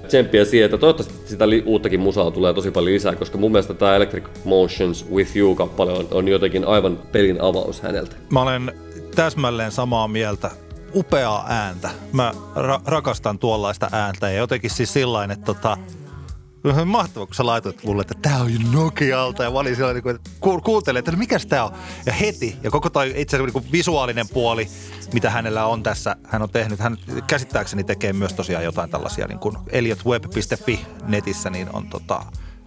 tsemppiä siihen, että toivottavasti sitä uuttakin musaa tulee tosi paljon lisää, koska mun mielestä tämä Electric Motions With You-kappale on, on jotenkin aivan pelin avaus häneltä. Mä olen täsmälleen samaa mieltä. Upeaa ääntä. Mä ra- rakastan tuollaista ääntä ja jotenkin siis sillain, että tota, mahtavaa, kun sä laitoit mulle, että tää on Nokialta. Ja mä olin siellä, niin että ku, kuuntelin, että mikäs tää on. Ja heti, ja koko toi itse asiassa niin visuaalinen puoli, mitä hänellä on tässä, hän on tehnyt, hän käsittääkseni tekee myös tosiaan jotain tällaisia, niin kuin eliotweb.fi netissä, niin on tota,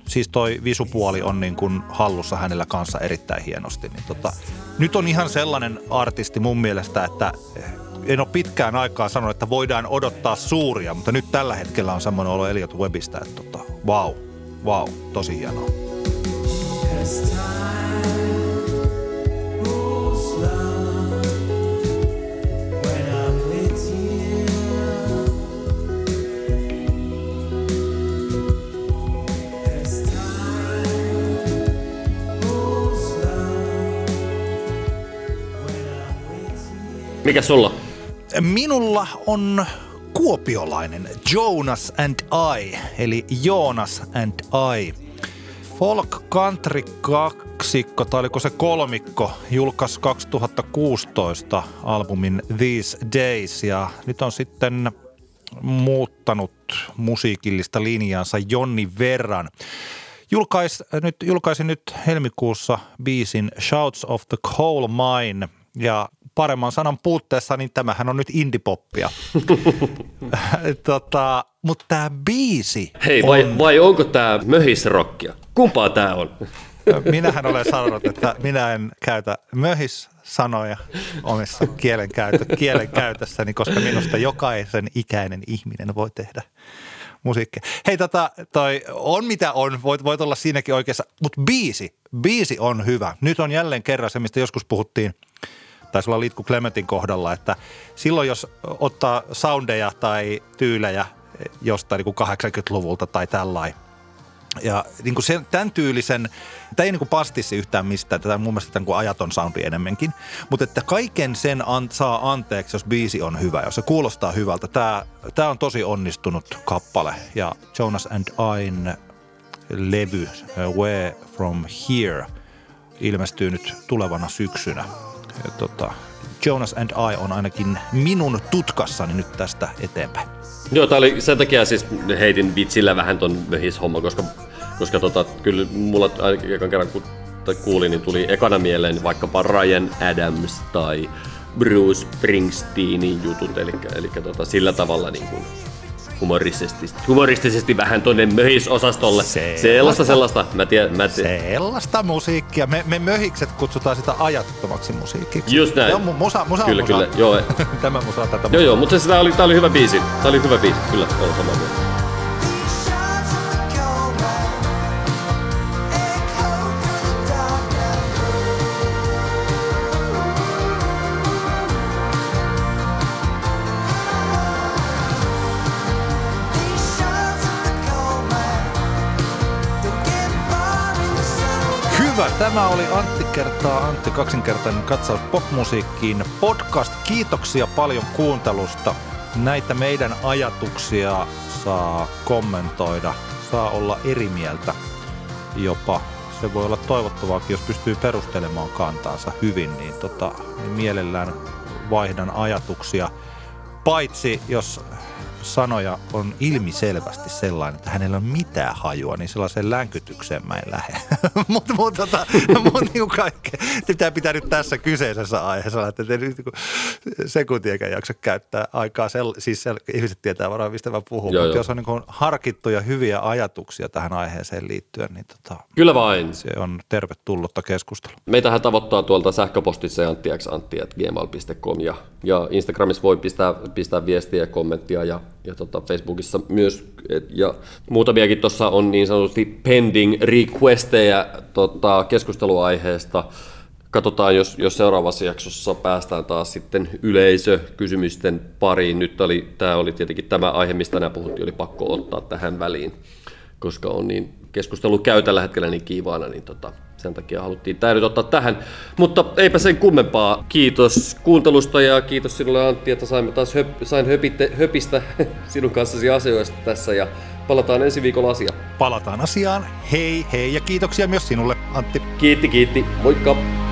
siis toi visupuoli on niin kuin hallussa hänellä kanssa erittäin hienosti. Niin tota, nyt on ihan sellainen artisti mun mielestä, että en ole pitkään aikaa sanonut, että voidaan odottaa suuria, mutta nyt tällä hetkellä on semmoinen olo Elliot Webistä, että tota, wow, wow, tosi hienoa. Mikä sulla? Minulla on kuopiolainen Jonas and I, eli Jonas and I. Folk Country kaksikko, tai oliko se kolmikko, julkaisi 2016 albumin These Days, ja nyt on sitten muuttanut musiikillista linjaansa Jonni verran. Julkais, nyt, julkaisin nyt helmikuussa biisin Shouts of the Coal Mine, ja paremman sanan puutteessa, niin tämähän on nyt indipoppia. *laughs* tota, mutta tämä biisi Hei, vai, on... vai onko tämä möhisrokkia? Kumpaa tämä on? Minähän olen sanonut, että minä en käytä möhis-sanoja omissa kielenkäytö, kielenkäytössäni, koska minusta jokaisen ikäinen ihminen voi tehdä musiikkia. Hei, tota, toi on mitä on, voit, voit olla siinäkin oikeassa, mutta biisi, biisi on hyvä. Nyt on jälleen kerran se, mistä joskus puhuttiin – taisi olla Litku Clementin kohdalla, että silloin jos ottaa soundeja tai tyylejä jostain niin 80-luvulta tai tällainen, Ja niin kuin sen, tämän tyylisen, tämä ei niin kuin pastissi yhtään mistään, tätä on mun mielestä tämän kuin ajaton soundi enemmänkin, mutta että kaiken sen an, saa anteeksi, jos biisi on hyvä, jos se kuulostaa hyvältä. Tämä, tämä on tosi onnistunut kappale ja Jonas and Ain levy Where From Here ilmestyy nyt tulevana syksynä. Tota, Jonas and I on ainakin minun tutkassani nyt tästä eteenpäin. Joo, tää oli sen takia siis heitin vitsillä vähän ton möhishomma, koska, koska tota, kyllä mulla ekan kerran kun kuulin, niin tuli ekana mieleen vaikkapa Ryan Adams tai Bruce Springsteenin jutut, eli, eli tota, sillä tavalla niin kuin humoristisesti, humoristisesti vähän tuonne möhisosastolle. Sellaista, sellaista, sellaista. Mä tiedän, mä tiedän. Sellaista musiikkia. Me, me möhikset kutsutaan sitä ajattomaksi musiikiksi. Just näin. Joo, musa, musa kyllä, musa. kyllä. Joo. *laughs* Tämä musa tätä musa. Joo, joo, mutta se oli, tää oli hyvä biisi. Tää oli hyvä biisi, kyllä, olen samaa mieltä. Tämä oli Antti kertaa Antti kaksinkertainen katsaus popmusiikkiin podcast. Kiitoksia paljon kuuntelusta. Näitä meidän ajatuksia saa kommentoida, saa olla eri mieltä jopa. Se voi olla toivottavaakin, jos pystyy perustelemaan kantaansa hyvin, niin, tota, niin mielellään vaihdan ajatuksia. Paitsi jos sanoja on ilmiselvästi sellainen, että hänellä on mitään hajua, niin sellaiseen länkytykseen mä en lähde. *laughs* Mutta mut, tota, mut, niin kaikkea. Pitää pitää nyt tässä kyseisessä aiheessa, että te nyt niin sekuntiakaan jaksa käyttää aikaa. Sel, siis sel, ihmiset tietää varmaan, mistä mä puhun. Mutta jos on niin harkittuja hyviä ajatuksia tähän aiheeseen liittyen, niin tota, Kyllä vain. se on tervetullutta keskustelua. Meitähän tavoittaa tuolta sähköpostissa anttiantti.gmail.com ja, ja Instagramissa voi pistää, pistää viestiä ja kommenttia ja ja tota Facebookissa myös. Et, ja muutamiakin tuossa on niin sanotusti pending requesteja tota, keskusteluaiheesta. Katsotaan, jos, jos seuraavassa jaksossa päästään taas sitten yleisökysymysten pariin. Nyt oli, tämä oli tietenkin tämä aihe, mistä tänään puhuttiin, oli pakko ottaa tähän väliin, koska on niin keskustelu käy tällä hetkellä niin kiivaana, niin tota, sen takia haluttiin tämä nyt ottaa tähän. Mutta eipä sen kummempaa. Kiitos kuuntelusta ja kiitos sinulle Antti, että saimme taas höp, sain höpitte, höpistä *laughs* sinun kanssasi asioista tässä ja palataan ensi viikolla asiaan. Palataan asiaan. Hei hei ja kiitoksia myös sinulle Antti. Kiitti, kiitti. Moikka!